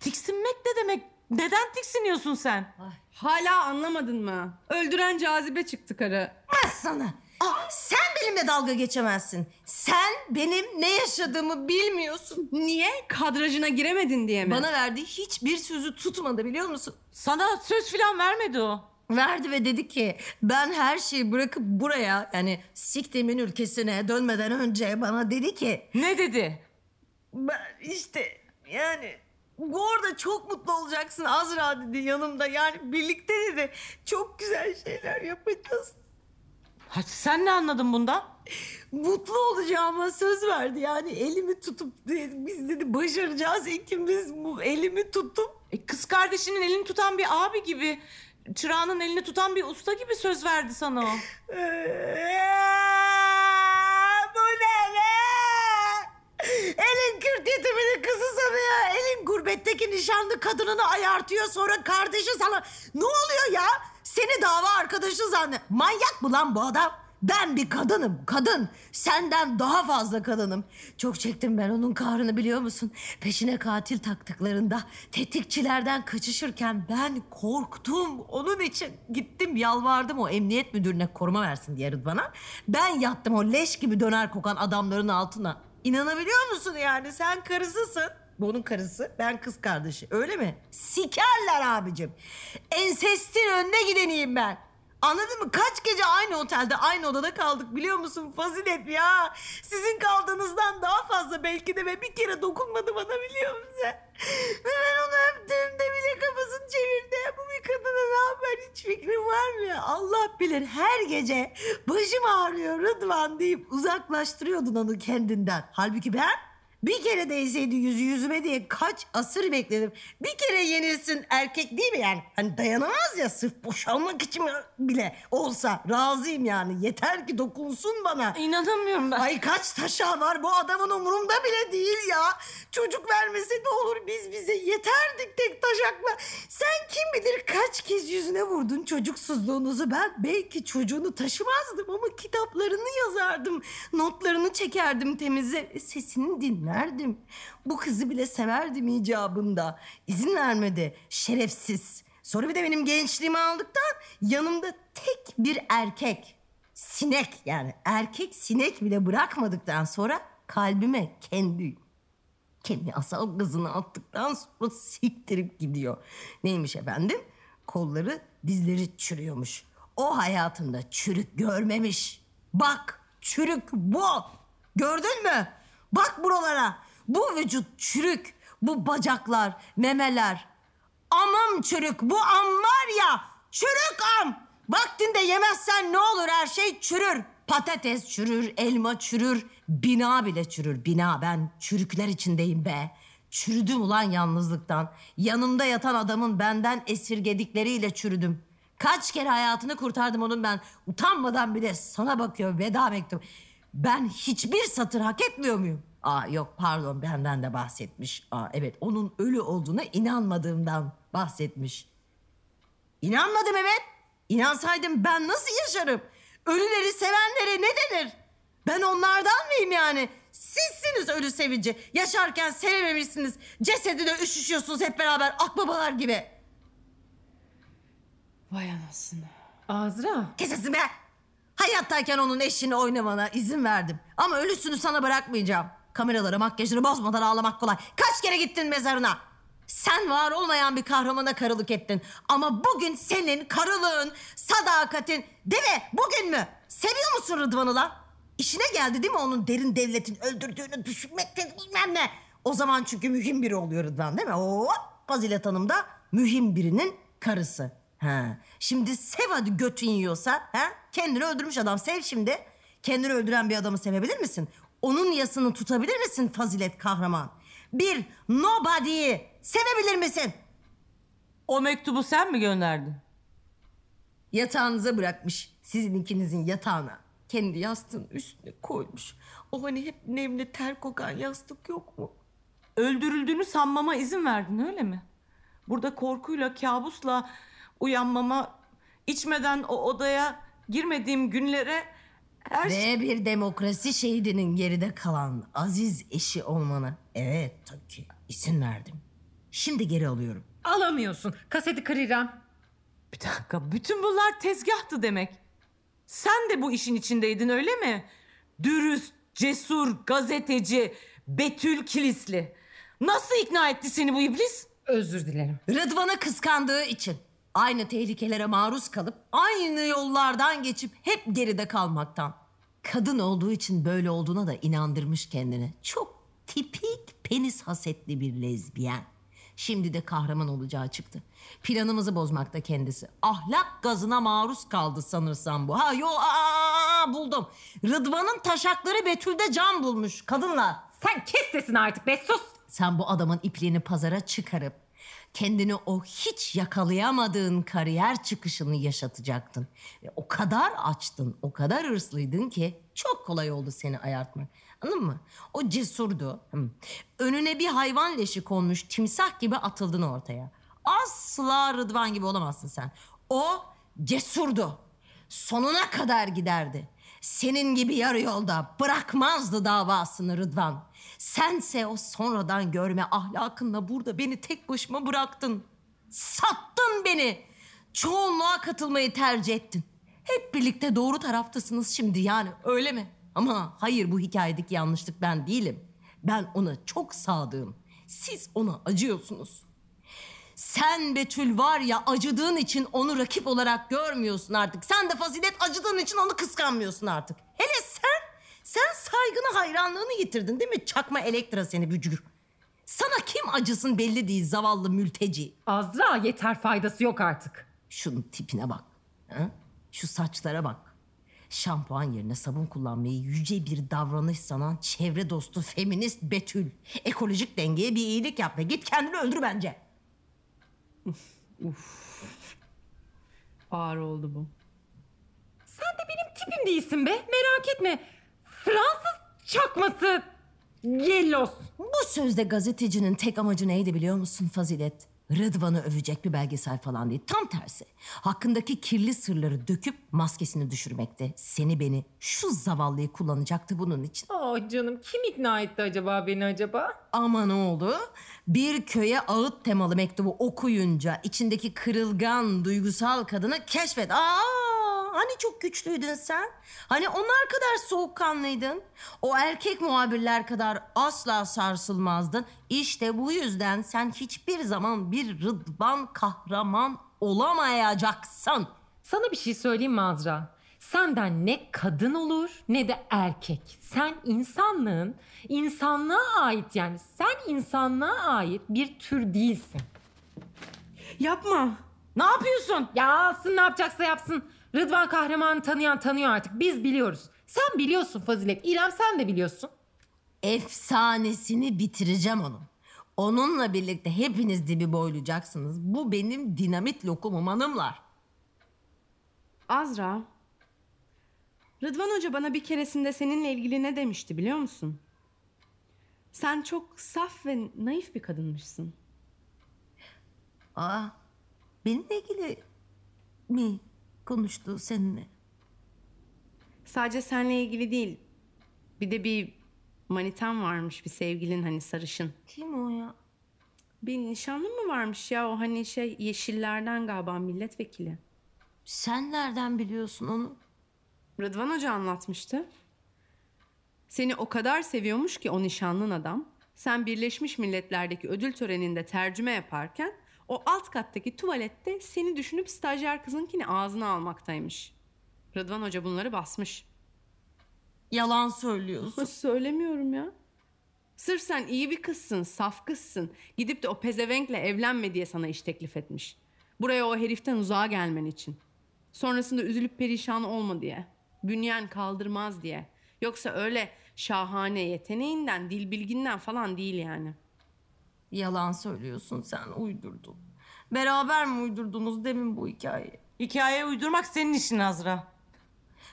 Tiksinmek ne demek? Neden tiksiniyorsun sen? Hala anlamadın mı? Öldüren cazibe çıktı karı. Ben sana. Aa, sen benimle dalga geçemezsin. Sen benim ne yaşadığımı bilmiyorsun. Niye? Kadrajına giremedin diye mi? Bana verdiği hiçbir sözü tutmadı biliyor musun? Sana söz filan vermedi o. Verdi ve dedi ki ben her şeyi bırakıp buraya yani siktimin ülkesine dönmeden önce bana dedi ki Ne dedi? ben işte yani orada çok mutlu olacaksın Azra dedi yanımda yani birlikte dedi çok güzel şeyler yapacağız. Ha, sen ne anladın bundan? Mutlu olacağıma söz verdi yani elimi tutup biz dedi başaracağız ikimiz bu elimi tutup E, kız kardeşinin elini tutan bir abi gibi, çırağının elini tutan bir usta gibi söz verdi sana o. Bu ne be? Elin Kürt yetiminin kızı sanıyor. Elin gurbetteki nişanlı kadınını ayartıyor sonra kardeşi sana. Ne oluyor ya? Seni dava arkadaşı zannet. Manyak mı lan bu adam? Ben bir kadınım, kadın. Senden daha fazla kadınım. Çok çektim ben onun kahrını biliyor musun? Peşine katil taktıklarında tetikçilerden kaçışırken ben korktum. Onun için gittim yalvardım o emniyet müdürüne koruma versin diye Rıdvan'a. Ben yattım o leş gibi döner kokan adamların altına. İnanabiliyor musun yani sen karısısın. Bu onun karısı, ben kız kardeşi. Öyle mi? Sikerler abicim. Ensestin önüne gideniyim ben. Anladın mı? Kaç gece aynı otelde, aynı odada kaldık biliyor musun? Fazilet ya. Sizin kaldığınızdan daha fazla belki de ve bir kere dokunmadı bana biliyor musun? Ben onu öptüğümde bile kafasını çevirdi. Bu bir kadına ne yapar hiç fikrim var mı? Allah bilir her gece başım ağrıyor Rıdvan deyip uzaklaştırıyordun onu kendinden. Halbuki ben bir kere değseydi yüzü yüzüme diye kaç asır bekledim. Bir kere yenilsin erkek değil mi yani? Hani dayanamaz ya sırf boşalmak için bile olsa razıyım yani. Yeter ki dokunsun bana. İnanamıyorum ben. Ay kaç taşa var bu adamın umurumda bile değil ya. Çocuk vermese ne olur biz bize yeterdik tek taşakla. Sen kim bilir kaç kez yüzüne vurdun çocuksuzluğunuzu. Ben belki çocuğunu taşımazdım ama kitaplarını yazardım. Notlarını çekerdim temize. Sesini dinlerdim. Bu kızı bile severdim icabında. İzin vermedi şerefsiz. Sonra bir de benim gençliğimi aldıktan yanımda tek bir erkek sinek yani erkek sinek bile bırakmadıktan sonra kalbime kendi kendi asal kızını attıktan sonra siktirip gidiyor. Neymiş efendim? Kolları dizleri çürüyormuş. O hayatında çürük görmemiş. Bak çürük bu. Gördün mü? Bak buralara. Bu vücut çürük. Bu bacaklar, memeler. Amam çürük. Bu am var ya. Çürük am. Vaktinde yemezsen ne olur her şey çürür. Patates çürür, elma çürür, bina bile çürür. Bina ben çürükler içindeyim be. Çürüdüm ulan yalnızlıktan. Yanımda yatan adamın benden esirgedikleriyle çürüdüm. Kaç kere hayatını kurtardım onun ben. Utanmadan bir de sana bakıyor veda mektubu. Ben hiçbir satır hak etmiyor muyum? Aa yok pardon benden de bahsetmiş. Aa evet onun ölü olduğuna inanmadığımdan bahsetmiş. İnanmadım evet. İnansaydım ben nasıl yaşarım? Ölüleri sevenlere ne denir? Ben onlardan mıyım yani? Sizsiniz ölü sevici. Yaşarken sevememişsiniz. Cesedine üşüşüyorsunuz hep beraber akbabalar gibi. Vay anasını. Azra. Kes sesini be. Hayattayken onun eşini oynamana izin verdim. Ama ölüsünü sana bırakmayacağım. Kameraları makyajını bozmadan ağlamak kolay. Kaç kere gittin mezarına? Sen var olmayan bir kahramana karılık ettin. Ama bugün senin karılığın, sadakatin... Deve bugün mü? Seviyor musun Rıdvan'ı lan? İşine geldi değil mi onun derin devletin öldürdüğünü düşünmekte bilmem ne. O zaman çünkü mühim biri oluyor Rıdvan değil mi? Hop Fazilet Hanım da mühim birinin karısı. Ha. Şimdi sev hadi götün yiyorsa ha? Kendini öldürmüş adam sev şimdi. Kendini öldüren bir adamı sevebilir misin? Onun yasını tutabilir misin fazilet kahraman? Bir nobody'yi sevebilir misin? O mektubu sen mi gönderdin? Yatağınıza bırakmış sizin ikinizin yatağına. Kendi yastığın üstüne koymuş. O hani hep nemli ter kokan yastık yok mu? Öldürüldüğünü sanmama izin verdin öyle mi? Burada korkuyla, kabusla uyanmama, içmeden o odaya girmediğim günlere her şey... Ve bir demokrasi şehidinin geride kalan aziz eşi olmana evet tabii ki izin verdim. Şimdi geri alıyorum. Alamıyorsun. Kaseti kıracağım. Bir dakika, bütün bunlar tezgahtı demek. Sen de bu işin içindeydin öyle mi? Dürüst, cesur, gazeteci, Betül Kilisli. Nasıl ikna etti seni bu iblis? Özür dilerim. Rıdvan'ı kıskandığı için aynı tehlikelere maruz kalıp aynı yollardan geçip hep geride kalmaktan. Kadın olduğu için böyle olduğuna da inandırmış kendini. Çok tipik penis hasetli bir lezbiyen. Şimdi de kahraman olacağı çıktı. Planımızı bozmakta kendisi. Ahlak gazına maruz kaldı sanırsam bu. Ha yo aa, buldum. Rıdvan'ın taşakları Betül'de can bulmuş kadınlar. Sen kes sesini artık be sus. Sen bu adamın ipliğini pazara çıkarıp kendini o hiç yakalayamadığın kariyer çıkışını yaşatacaktın. Ve o kadar açtın, o kadar hırslıydın ki çok kolay oldu seni ayartmak. Anladın mı? O cesurdu. Önüne bir hayvan leşi konmuş timsah gibi atıldın ortaya. Asla Rıdvan gibi olamazsın sen. O cesurdu. Sonuna kadar giderdi. Senin gibi yarı yolda bırakmazdı davasını Rıdvan. Sense o sonradan görme ahlakınla burada beni tek başıma bıraktın. Sattın beni. Çoğunluğa katılmayı tercih ettin. Hep birlikte doğru taraftasınız şimdi yani öyle mi? Ama hayır bu hikayedeki yanlışlık ben değilim. Ben ona çok sadığım. Siz ona acıyorsunuz. Sen Betül var ya acıdığın için onu rakip olarak görmüyorsun artık. Sen de Fazilet acıdığın için onu kıskanmıyorsun artık. Hele sen, sen saygını hayranlığını yitirdin değil mi? Çakma Elektra seni bücür. Sana kim acısın belli değil zavallı mülteci. Azra yeter faydası yok artık. Şunun tipine bak. Ha? Şu saçlara bak. Şampuan yerine sabun kullanmayı yüce bir davranış sanan çevre dostu feminist Betül. Ekolojik dengeye bir iyilik yap ve git kendini öldür bence. Ağır oldu bu. Sen de benim tipim değilsin be. Merak etme. Fransız çakması. Yellos. Bu sözde gazetecinin tek amacı neydi biliyor musun Fazilet? Rıdvan'ı övecek bir belgesel falan değil. Tam tersi. Hakkındaki kirli sırları döküp maskesini düşürmekte. Seni beni şu zavallıyı kullanacaktı bunun için. Oh canım kim ikna etti acaba beni acaba? Ama ne oldu? Bir köye ağıt temalı mektubu okuyunca içindeki kırılgan duygusal kadını keşfet. Aa, hani çok güçlüydün sen? Hani onlar kadar soğukkanlıydın? O erkek muhabirler kadar asla sarsılmazdın. İşte bu yüzden sen hiçbir zaman bir Rıdvan kahraman olamayacaksın. Sana bir şey söyleyeyim mi Azra? Senden ne kadın olur ne de erkek. Sen insanlığın, insanlığa ait yani sen insanlığa ait bir tür değilsin. Yapma. Ne yapıyorsun? Ya alsın ne yapacaksa yapsın. Rıdvan kahramanı tanıyan tanıyor artık. Biz biliyoruz. Sen biliyorsun Fazilet. İrem sen de biliyorsun. Efsanesini bitireceğim onun. Onunla birlikte hepiniz dibi boylayacaksınız. Bu benim dinamit lokumum hanımlar. Azra, Rıdvan Hoca bana bir keresinde seninle ilgili ne demişti biliyor musun? Sen çok saf ve naif bir kadınmışsın. Aa, benimle ilgili mi konuştu seninle? Sadece seninle ilgili değil. Bir de bir manitan varmış, bir sevgilin hani sarışın. Kim o ya? Bir nişanlı mı varmış ya o hani şey yeşillerden galiba milletvekili. Sen nereden biliyorsun onu? Rıdvan Hoca anlatmıştı. Seni o kadar seviyormuş ki o nişanlın adam. Sen Birleşmiş Milletler'deki ödül töreninde tercüme yaparken o alt kattaki tuvalette seni düşünüp stajyer kızınkini ağzına almaktaymış. Rıdvan Hoca bunları basmış. Yalan söylüyorsun. Söylemiyorum ya. Sırf sen iyi bir kızsın, saf kızsın. Gidip de o pezevenkle evlenme diye sana iş teklif etmiş. Buraya o heriften uzağa gelmen için. Sonrasında üzülüp perişan olma diye. Bünyen kaldırmaz diye. Yoksa öyle şahane yeteneğinden, dil bilginden falan değil yani. Yalan söylüyorsun sen uydurdun. Beraber mi uydurdunuz demin bu hikayeyi? Hikaye uydurmak senin işin Azra.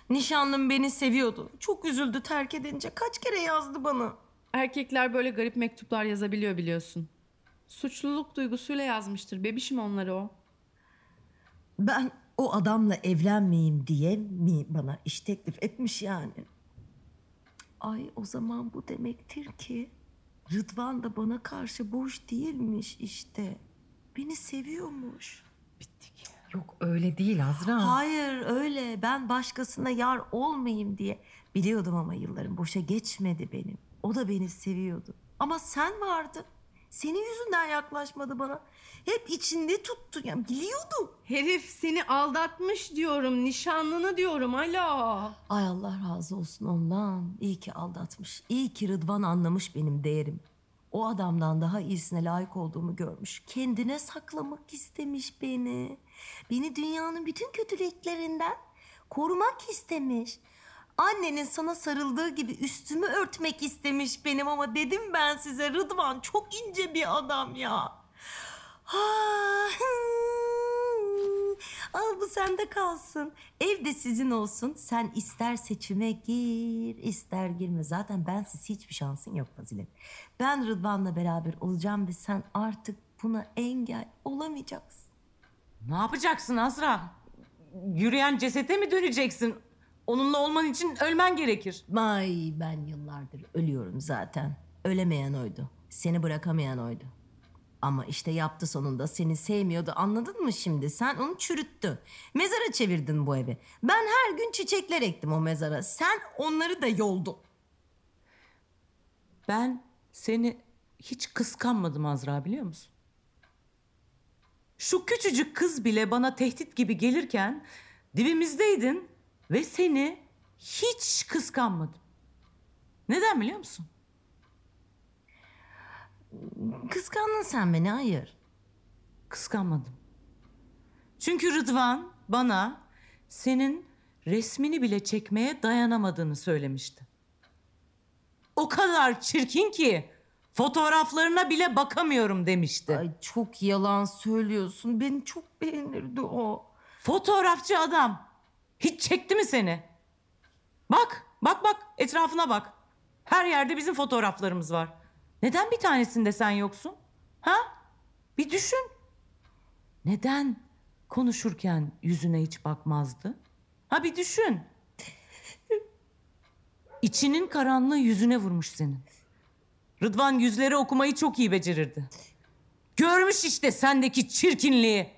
Nişanlım beni seviyordu. Çok üzüldü terk edince. Kaç kere yazdı bana. Erkekler böyle garip mektuplar yazabiliyor biliyorsun. Suçluluk duygusuyla yazmıştır bebişim onları o. Ben o adamla evlenmeyeyim diye mi bana iş teklif etmiş yani? Ay o zaman bu demektir ki Rıdvan da bana karşı boş değilmiş işte. Beni seviyormuş. Bittik. Yok öyle değil Azra. Hayır öyle. Ben başkasına yar olmayayım diye biliyordum ama yıllarım boşa geçmedi benim. O da beni seviyordu. Ama sen vardın. Senin yüzünden yaklaşmadı bana. Hep içinde tuttu. Yani biliyordu. Herif seni aldatmış diyorum, nişanlını diyorum alo. Ay Allah razı olsun ondan. İyi ki aldatmış. İyi ki Rıdvan anlamış benim değerim. O adamdan daha iyisine layık olduğumu görmüş. Kendine saklamak istemiş beni. Beni dünyanın bütün kötülüklerinden korumak istemiş. Annenin sana sarıldığı gibi üstümü örtmek istemiş benim ama dedim ben size Rıdvan çok ince bir adam ya. Al bu sende kalsın. Ev de sizin olsun. Sen ister seçime gir, ister girme. Zaten bensiz hiçbir şansın yok Fazilet. Ben Rıdvan'la beraber olacağım ve sen artık buna engel olamayacaksın. Ne yapacaksın Azra? Yürüyen cesete mi döneceksin? Onunla olman için ölmen gerekir. Ay ben yıllardır ölüyorum zaten. Ölemeyen oydu. Seni bırakamayan oydu. Ama işte yaptı sonunda. Seni sevmiyordu anladın mı şimdi? Sen onu çürüttün. Mezara çevirdin bu evi. Ben her gün çiçekler ektim o mezara. Sen onları da yoldun. Ben seni hiç kıskanmadım Azra biliyor musun? Şu küçücük kız bile bana tehdit gibi gelirken dibimizdeydin ve seni hiç kıskanmadım. Neden biliyor musun? Kıskandın sen beni hayır. Kıskanmadım. Çünkü Rıdvan bana senin resmini bile çekmeye dayanamadığını söylemişti. O kadar çirkin ki fotoğraflarına bile bakamıyorum demişti. Ay çok yalan söylüyorsun. Beni çok beğenirdi o. Fotoğrafçı adam. Hiç çekti mi seni? Bak, bak bak etrafına bak. Her yerde bizim fotoğraflarımız var. Neden bir tanesinde sen yoksun? Ha? Bir düşün. Neden konuşurken yüzüne hiç bakmazdı? Ha bir düşün. İçinin karanlığı yüzüne vurmuş senin. Rıdvan yüzleri okumayı çok iyi becerirdi. Görmüş işte sendeki çirkinliği.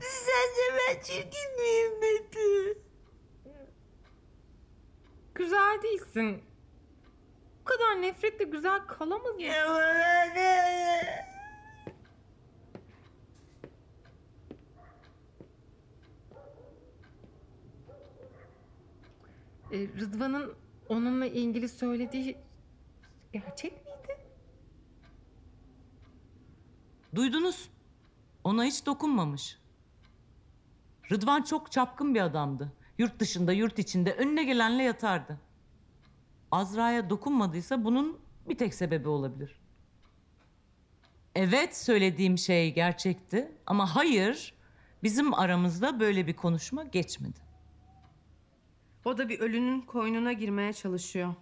Sence ben çirkin miyim Betül? Güzel değilsin. Bu kadar nefretle güzel kalamaz? Ee, Rıdvan'ın onunla ilgili söylediği gerçek miydi? Duydunuz. Ona hiç dokunmamış. Rıdvan çok çapkın bir adamdı. Yurt dışında, yurt içinde önüne gelenle yatardı. Azra'ya dokunmadıysa bunun bir tek sebebi olabilir. Evet söylediğim şey gerçekti ama hayır bizim aramızda böyle bir konuşma geçmedi. O da bir ölünün koynuna girmeye çalışıyor.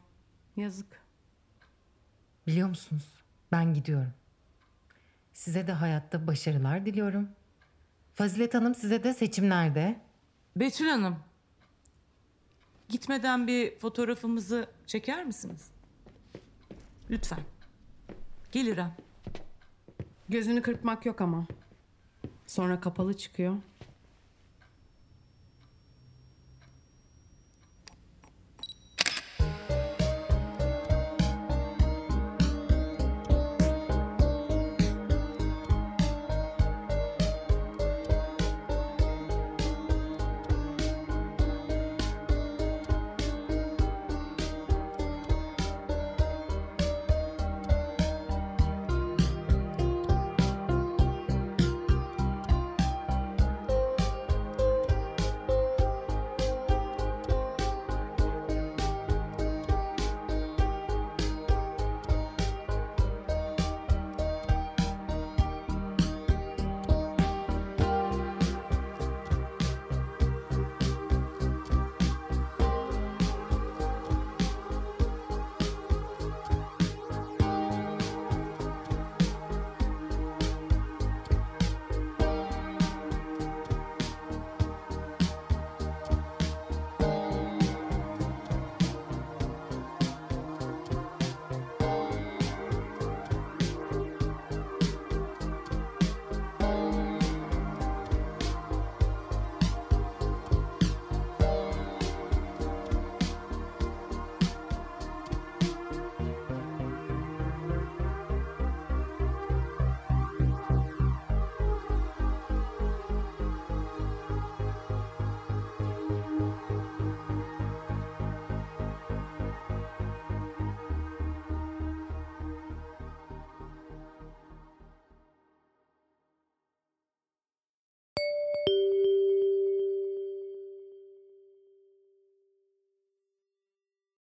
Yazık. Biliyor musunuz? Ben gidiyorum. Size de hayatta başarılar diliyorum. Fazilet Hanım size de seçimlerde. Betül Hanım, gitmeden bir fotoğrafımızı çeker misiniz? Lütfen. Gel İrem. Gözünü kırpmak yok ama. Sonra kapalı çıkıyor.